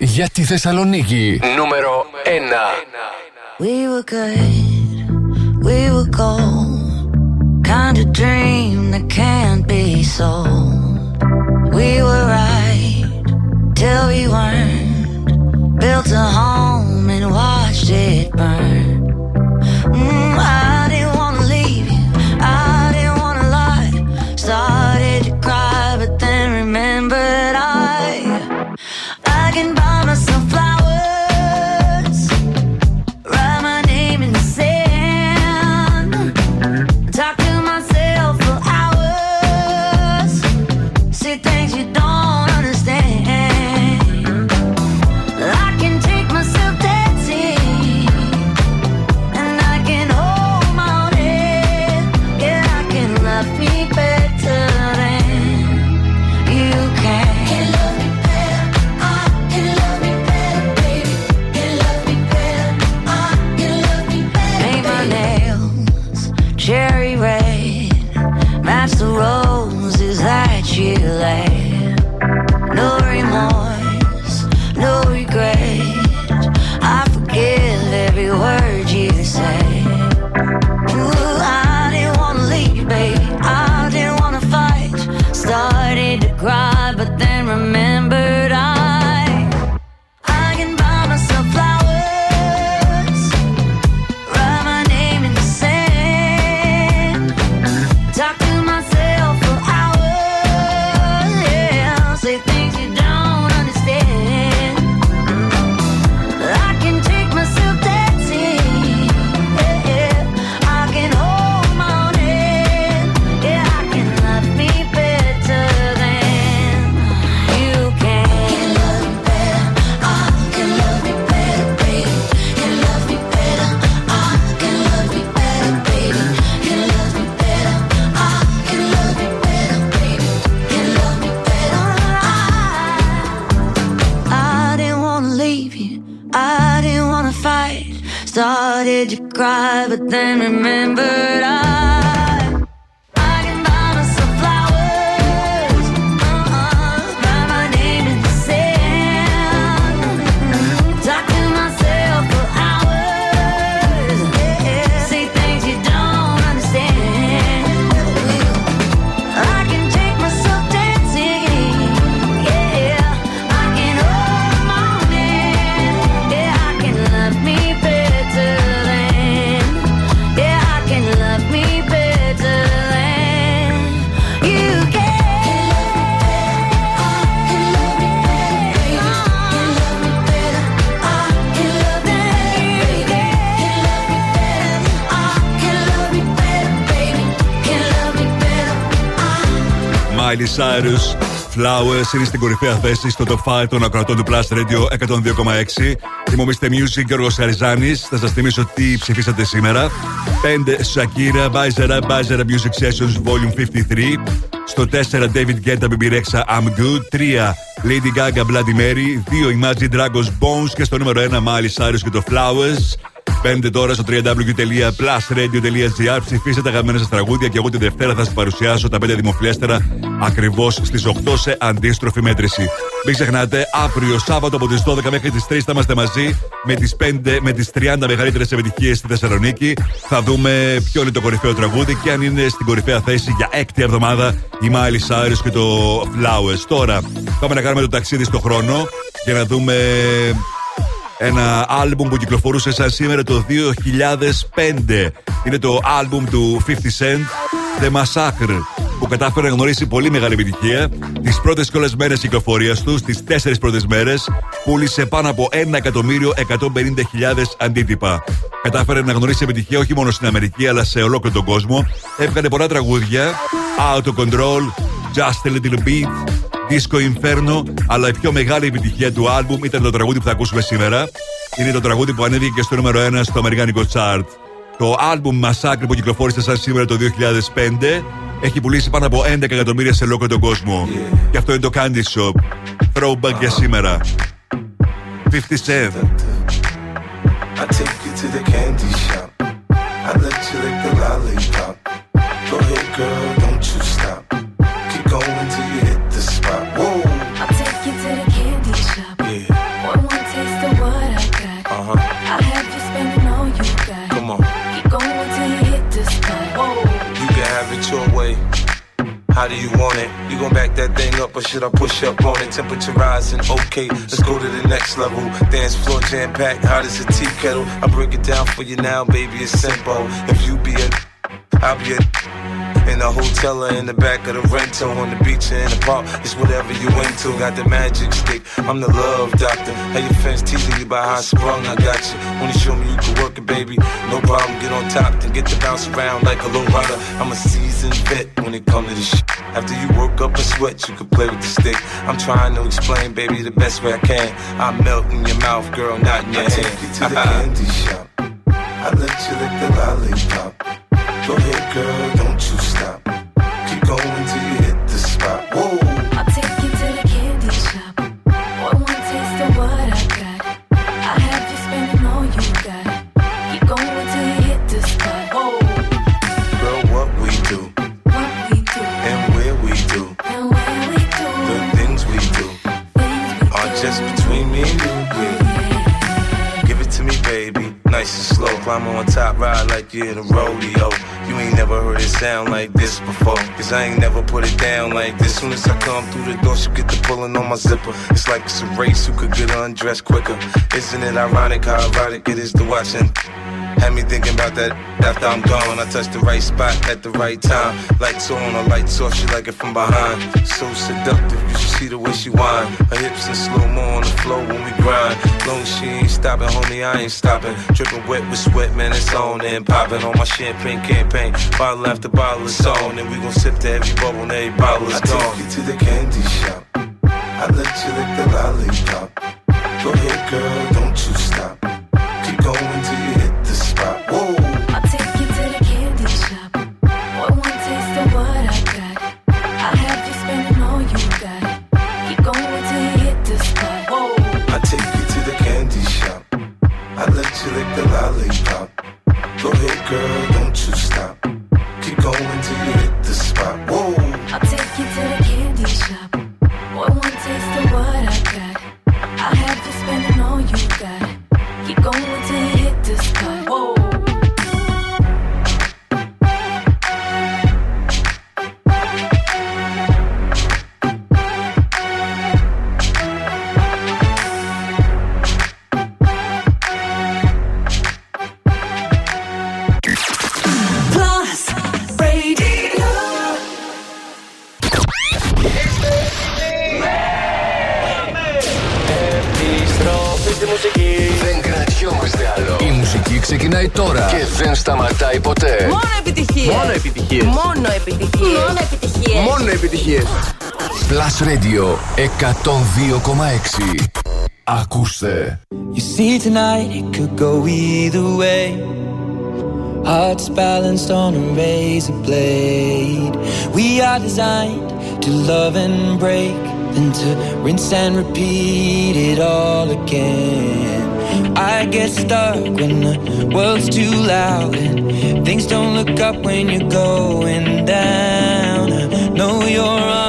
για τη Θεσσαλονίκη. you cry, but then remembered I Miley Cyrus. Flowers είναι στην κορυφαία θέση στο top 5 των ακροατών του Plus Radio 102,6. Θυμόμαστε Music και Όργο Αριζάνη. Θα σα θυμίσω τι ψηφίσατε σήμερα. 5 Shakira, Bizarra, Bizarra Music Sessions Volume 53. Στο 4 David Guetta, BB Rexha, I'm Good. 3 Lady Gaga, Bloody Mary. 2 Imagine Dragons Bones. Και στο νούμερο 1 Miley Cyrus και το Flowers. Μπαίνετε τώρα στο www.plusradio.gr. Ψηφίστε τα αγαπημένα σας τραγούδια και εγώ τη Δευτέρα θα σας παρουσιάσω τα 5 δημοφιλέστερα ακριβώς στις 8 σε αντίστροφη μέτρηση. Μην ξεχνάτε, αύριο Σάββατο από τις 12 μέχρι τις 3 θα είμαστε μαζί με τις 5 με τις 30 μεγαλύτερες επιτυχίες στη Θεσσαλονίκη. Θα δούμε ποιο είναι το κορυφαίο τραγούδι και αν είναι στην κορυφαία θέση για έκτη εβδομάδα η Miley Cyrus και το Flowers. Τώρα πάμε να κάνουμε το ταξίδι στο χρόνο για να δούμε ένα άλμπουμ που κυκλοφορούσε σαν σήμερα το 2005. Είναι το άλμπουμ του 50 Cent, The Massacre, που κατάφερε να γνωρίσει πολύ μεγάλη επιτυχία. Τις πρώτες κιόλας μέρες κυκλοφορίας του, στις τέσσερις πρώτες μέρες, πούλησε πάνω από 1.150.000 αντίτυπα. Κατάφερε να γνωρίσει επιτυχία όχι μόνο στην Αμερική, αλλά σε ολόκληρο τον κόσμο. Έβγαλε πολλά τραγούδια, Out of Control, Just a Little Bit, Disco Inferno, αλλά η πιο μεγάλη επιτυχία του άλμπουμ ήταν το τραγούδι που θα ακούσουμε σήμερα. Είναι το τραγούδι που ανέβηκε και στο νούμερο 1 στο Αμερικάνικο chart. Το άλμπουμ Massacre που κυκλοφόρησε σαν σήμερα το 2005 έχει πουλήσει πάνω από 11 εκατομμύρια σε ολόκληρο τον κόσμο. Και αυτό είναι το Candy Shop. Throwback για σήμερα. 50 Cent. I take you to the candy shop. I let you lick the lollipop. How do you want it? You gon' back that thing up or should I push up on it? Temperature rising, okay, let's go to the next level. Dance floor jam packed, hot as a tea kettle. I break it down for you now, baby, it's simple. If you be a, I'll be a. In the hotel or in the back of the rental, on the beach or in the park, it's whatever you into. Got the magic stick, I'm the love doctor. How your fans teasing you about how I sprung, I got you. Wanna show me you can work it, baby? No problem, get on top, then get to bounce around like a low rider. I'm a seasoned vet when it comes to this shit. After you work up a sweat, you can play with the stick. I'm trying to explain, baby, the best way I can. I melt in your mouth, girl, not in your I hand. take you to the [laughs] candy shop. I let you lick the lollipop. Go ahead, girl, don't you stop. Keep going till you hit the spot. Whoa, Nice and slow. Climb on top, ride like you're in a rodeo. You ain't never heard it sound like this before. Cause I ain't never put it down like this. Soon as I come through the door, she get the pulling on my zipper. It's like it's a race who could get undressed quicker. Isn't it ironic how erotic it is to watch and had me thinking about that after I'm gone. I touched the right spot at the right time. Lights on, or lights off, she like it from behind. So seductive, you should see the way she whine. Her hips in slow mo on the floor when we grind. Long she ain't stopping, homie, I ain't stopping. Dripping wet with sweat, man, it's on and popping on my champagne campaign. Bottle after bottle is on, and we gon' sip to every bubble and every bottle is I take you to the candy shop. I let you lick the lollipop. Go ahead, girl, don't you stop. Take you to the candy shop. I let you lick the lollipop. Go ahead, girl, 102,6. Ακούστε. You see, tonight it could go either way. Hearts balanced on a razor blade. We are designed to love and break, then to rinse and repeat it all again. I get stuck when the world's too loud and things don't look up when you're going down. I know your arms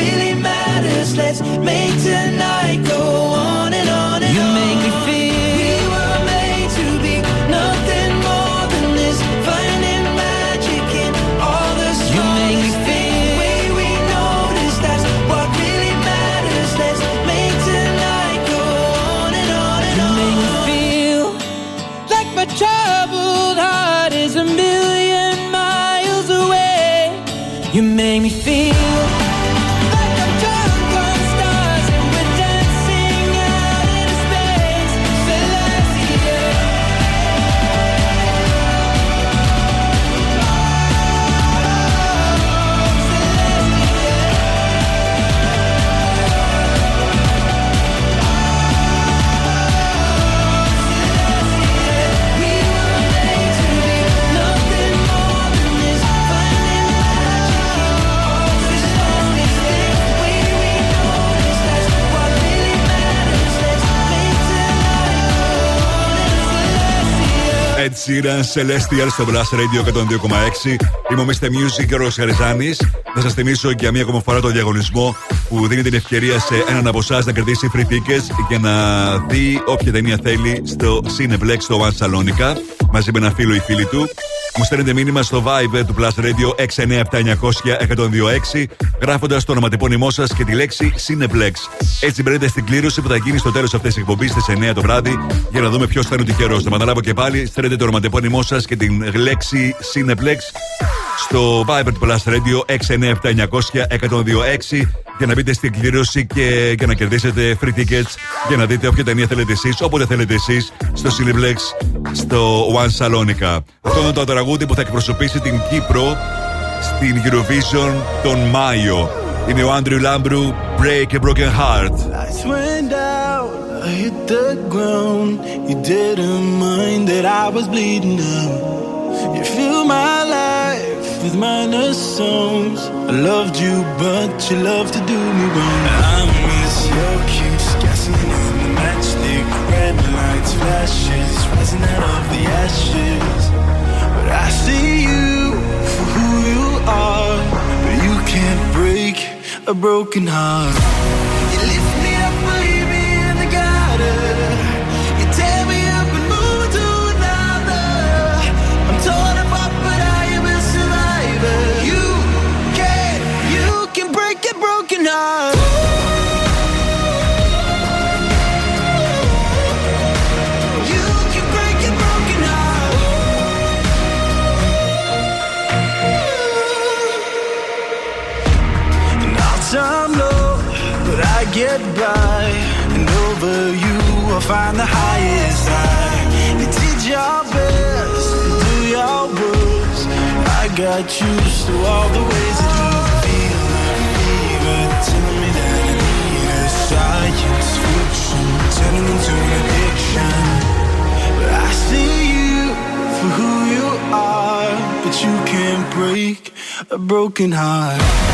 really matters. Let's make tonight go on on Ed Sheeran, Celestial στο Blast Radio 102,6. Είμαι ο Mr. Music και ο Ρος Χαριζάνης. Θα σας θυμίσω για μία ακόμα φορά το διαγωνισμό που δίνει την ευκαιρία σε έναν από εσάς να κερδίσει free tickets και να δει όποια ταινία θέλει στο Cineplex στο One Salonica μαζί με ένα φίλο ή φίλη του. Μου στέλνετε μήνυμα στο Viber του Plus Radio 697-900-1026 γράφοντας το ονοματεπώνυμό σας και τη λέξη Cineplex. Έτσι μπαίνετε στην κλήρωση που θα γίνει στο τέλος αυτής της εκπομπής στις 9 το βράδυ για να δούμε ποιος θα είναι ο τυχερό. Να επαναλάβω και πάλι, στέλνετε το ονοματεπώνυμό σας και την λέξη Cineplex στο Viber του Plus Radio 697-900-1026 για να μπείτε στην κλήρωση και για να κερδίσετε free tickets για να δείτε όποια ταινία θέλετε εσείς, όποτε θέλετε εσείς, στο Cineplex, στο One Salonica. Αυτό είναι το τραγούδι που θα εκπροσωπήσει την Κύπρο στην Eurovision τον Μάιο. Είναι ο Άντριου Λάμπρου, Break a Broken Heart. Lights went down, I hit the ground. You didn't mind that I was bleeding out. You fill my life with minor songs. I loved you, but you love to do me wrong. I miss your kiss, gasoline in the matchstick, red lights, flashes, rising out of the ashes. But I see you for who you are, but you can't break a broken heart. will find the highest high. You did your best, you do your worst. I got used to all the ways that you feel fever, telling me that I need a science fiction, turning into an addiction. But I see you for who you are, but you can't break a broken heart.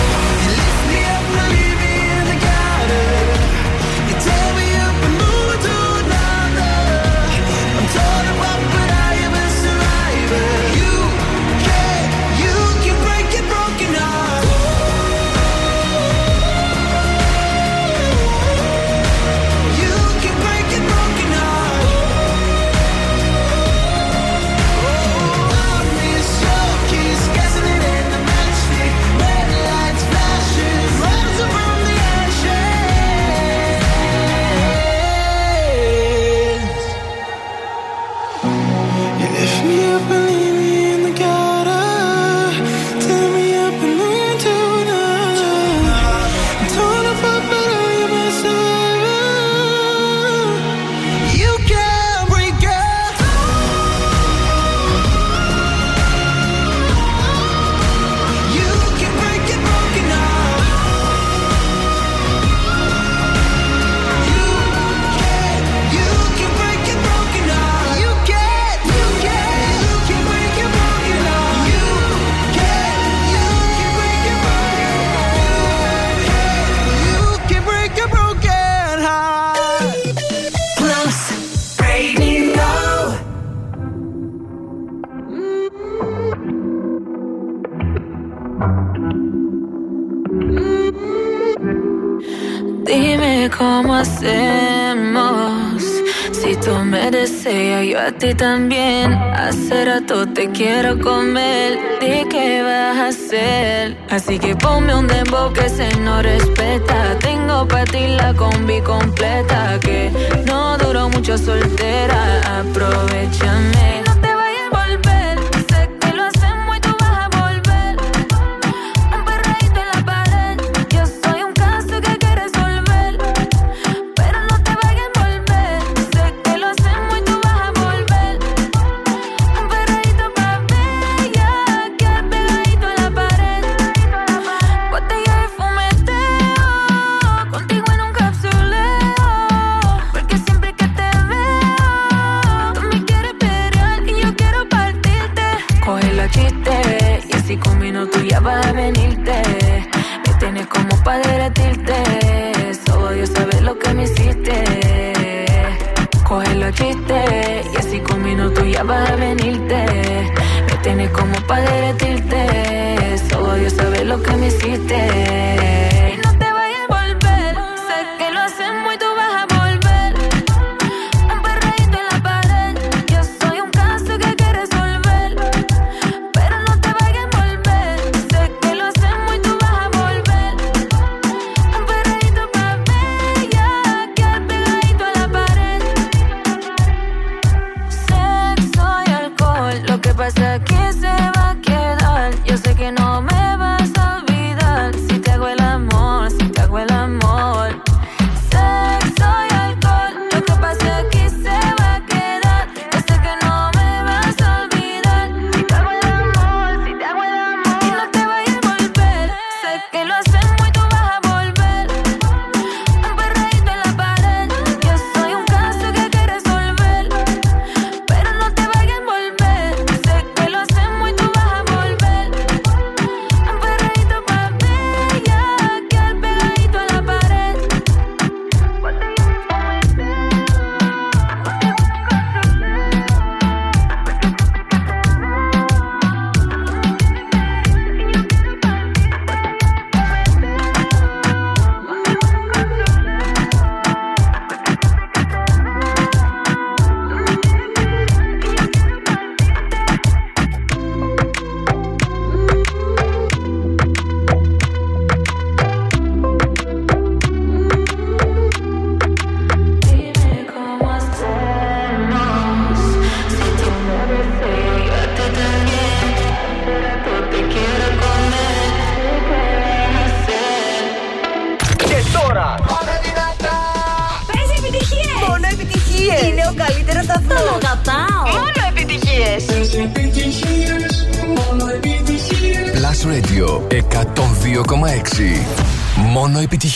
yo a ti también. Hace rato te quiero comer, ¿de qué vas a hacer? Así que ponme un dembow que se no respeta. Tengo para ti la combi completa, que no duró mucho soltera. Aprovechame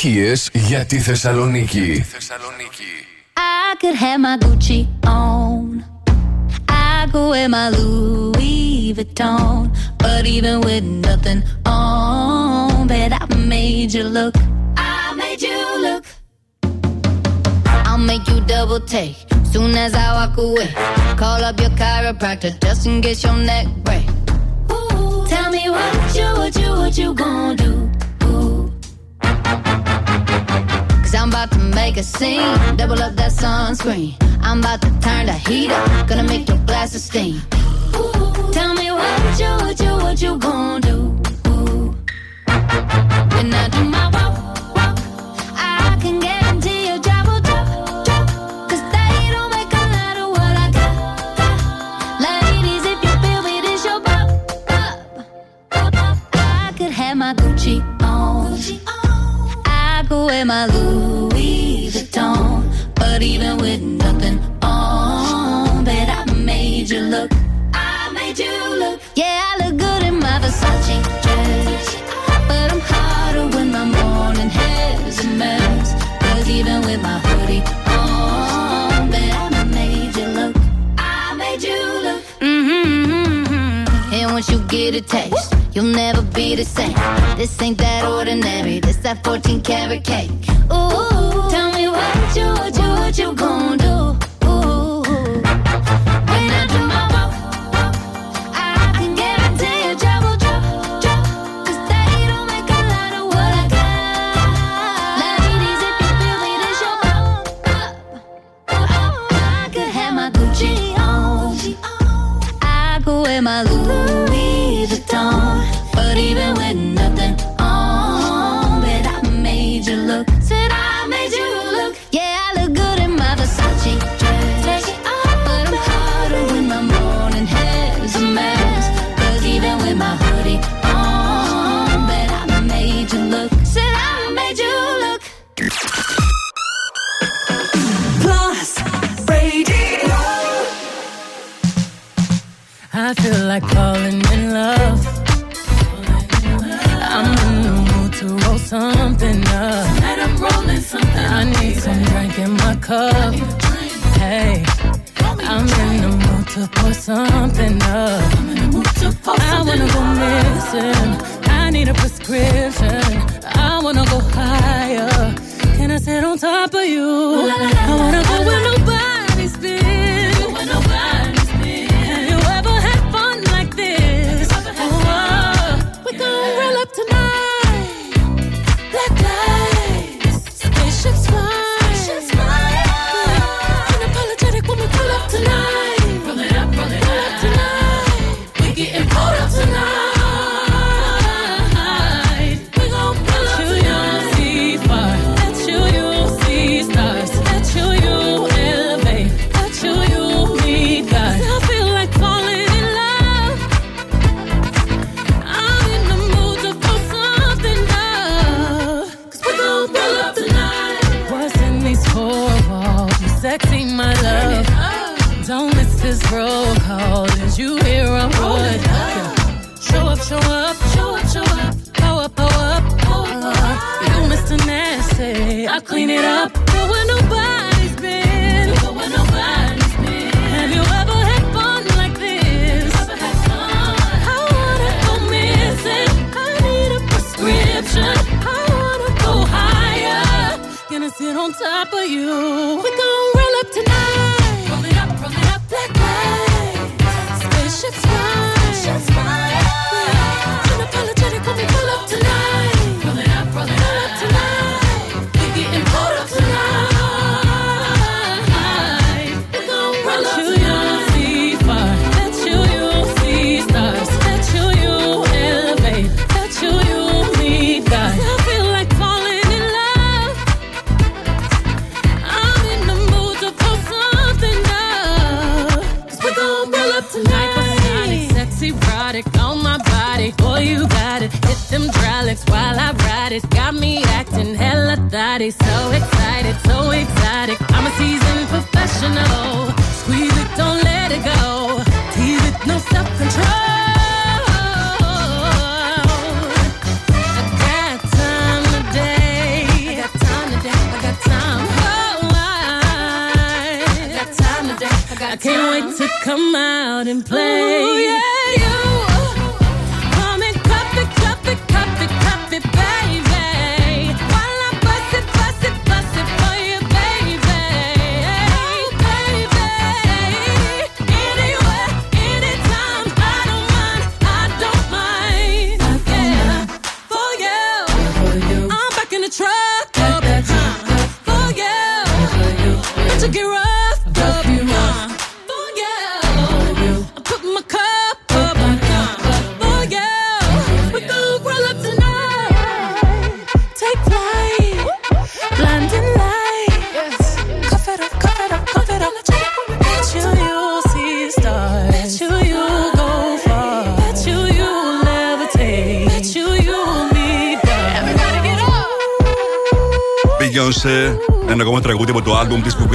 επιτυχίες για τη Θεσσαλονίκη. I could have my Gucci on. I go wear my Louis Vuitton. But even with nothing on, bet I made you look. I made you look. I'll make you double take soon as I walk away. Call up your chiropractor just in case your neck breaks. I'm about to turn the heat up, gonna make your glasses steam.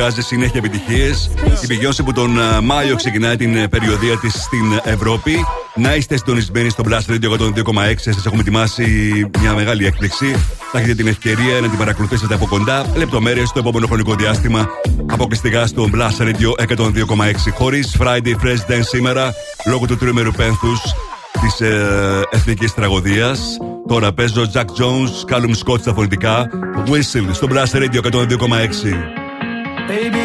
βγάζει συνέχεια επιτυχίες. Η Μπιγιόνση που τον ε, Μάιο ξεκινάει την ε, περιοδία της στην Ευρώπη. Να είστε συντονισμένοι στο Blast Radio 102,6. Σας έχουμε ετοιμάσει μια μεγάλη έκπληξη. Θα έχετε την ευκαιρία να την παρακολουθήσετε από κοντά. Λεπτομέρειες στο επόμενο χρονικό διάστημα. Αποκλειστικά στο Blast Radio 102,6. Χωρίς Friday Fresh Dance σήμερα, λόγω του τρίμερου πένθους της ε, εθνικής τραγωδίας. Τώρα παίζω Jack Jones, Callum Scott στα φωνητικά. Whistle στο Blast Radio 102,6. Baby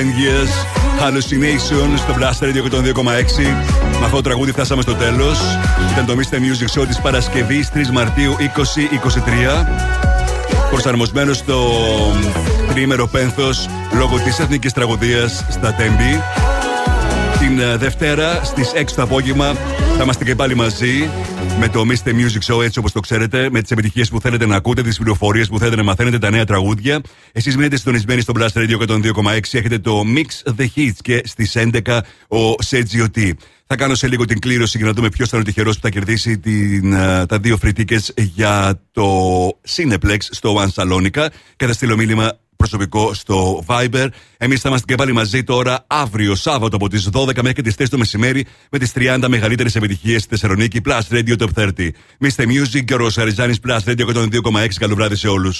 And Years, Hallucination στο Blast Radio 102,6. Με αυτό το τραγούδι φτάσαμε στο τέλος. Ήταν το Mr. Music Show της Παρασκευή 3 Μαρτίου 2023. Προσαρμοσμένο στο τριήμερο πένθος λόγω της εθνικής τραγωδίας στα Τέμπη. Την ε, Δευτέρα στις 6 το απόγευμα θα είμαστε και πάλι μαζί με το Mr. Music Show έτσι όπως το ξέρετε. Με τις επιτυχίες που θέλετε να ακούτε, τις πληροφορίες που θέλετε να μαθαίνετε, τα νέα τραγούδια. Εσείς μείνετε συντονισμένοι στο Blast Radio 102,6. Έχετε το Mix the Hits και στις 11 ο Sergio T. Θα κάνω σε λίγο την κλήρωση για να δούμε ποιος θα είναι ο τυχερός που θα κερδίσει την, ε, τα δύο free tickets για το Cineplex στο One Salonica και θα στείλω μήνυμα προσωπικό στο Viber. Εμείς θα είμαστε και πάλι μαζί τώρα αύριο Σάββατο από τις 12 μέχρι τις 4 το μεσημέρι με τις 30 μεγαλύτερες επιτυχίες στη Θεσσαλονίκη Plus Radio Top 30. Mr. Music και ο Ροσαριζάνη Plus Radio 102,6. Καλό βράδυ σε όλους.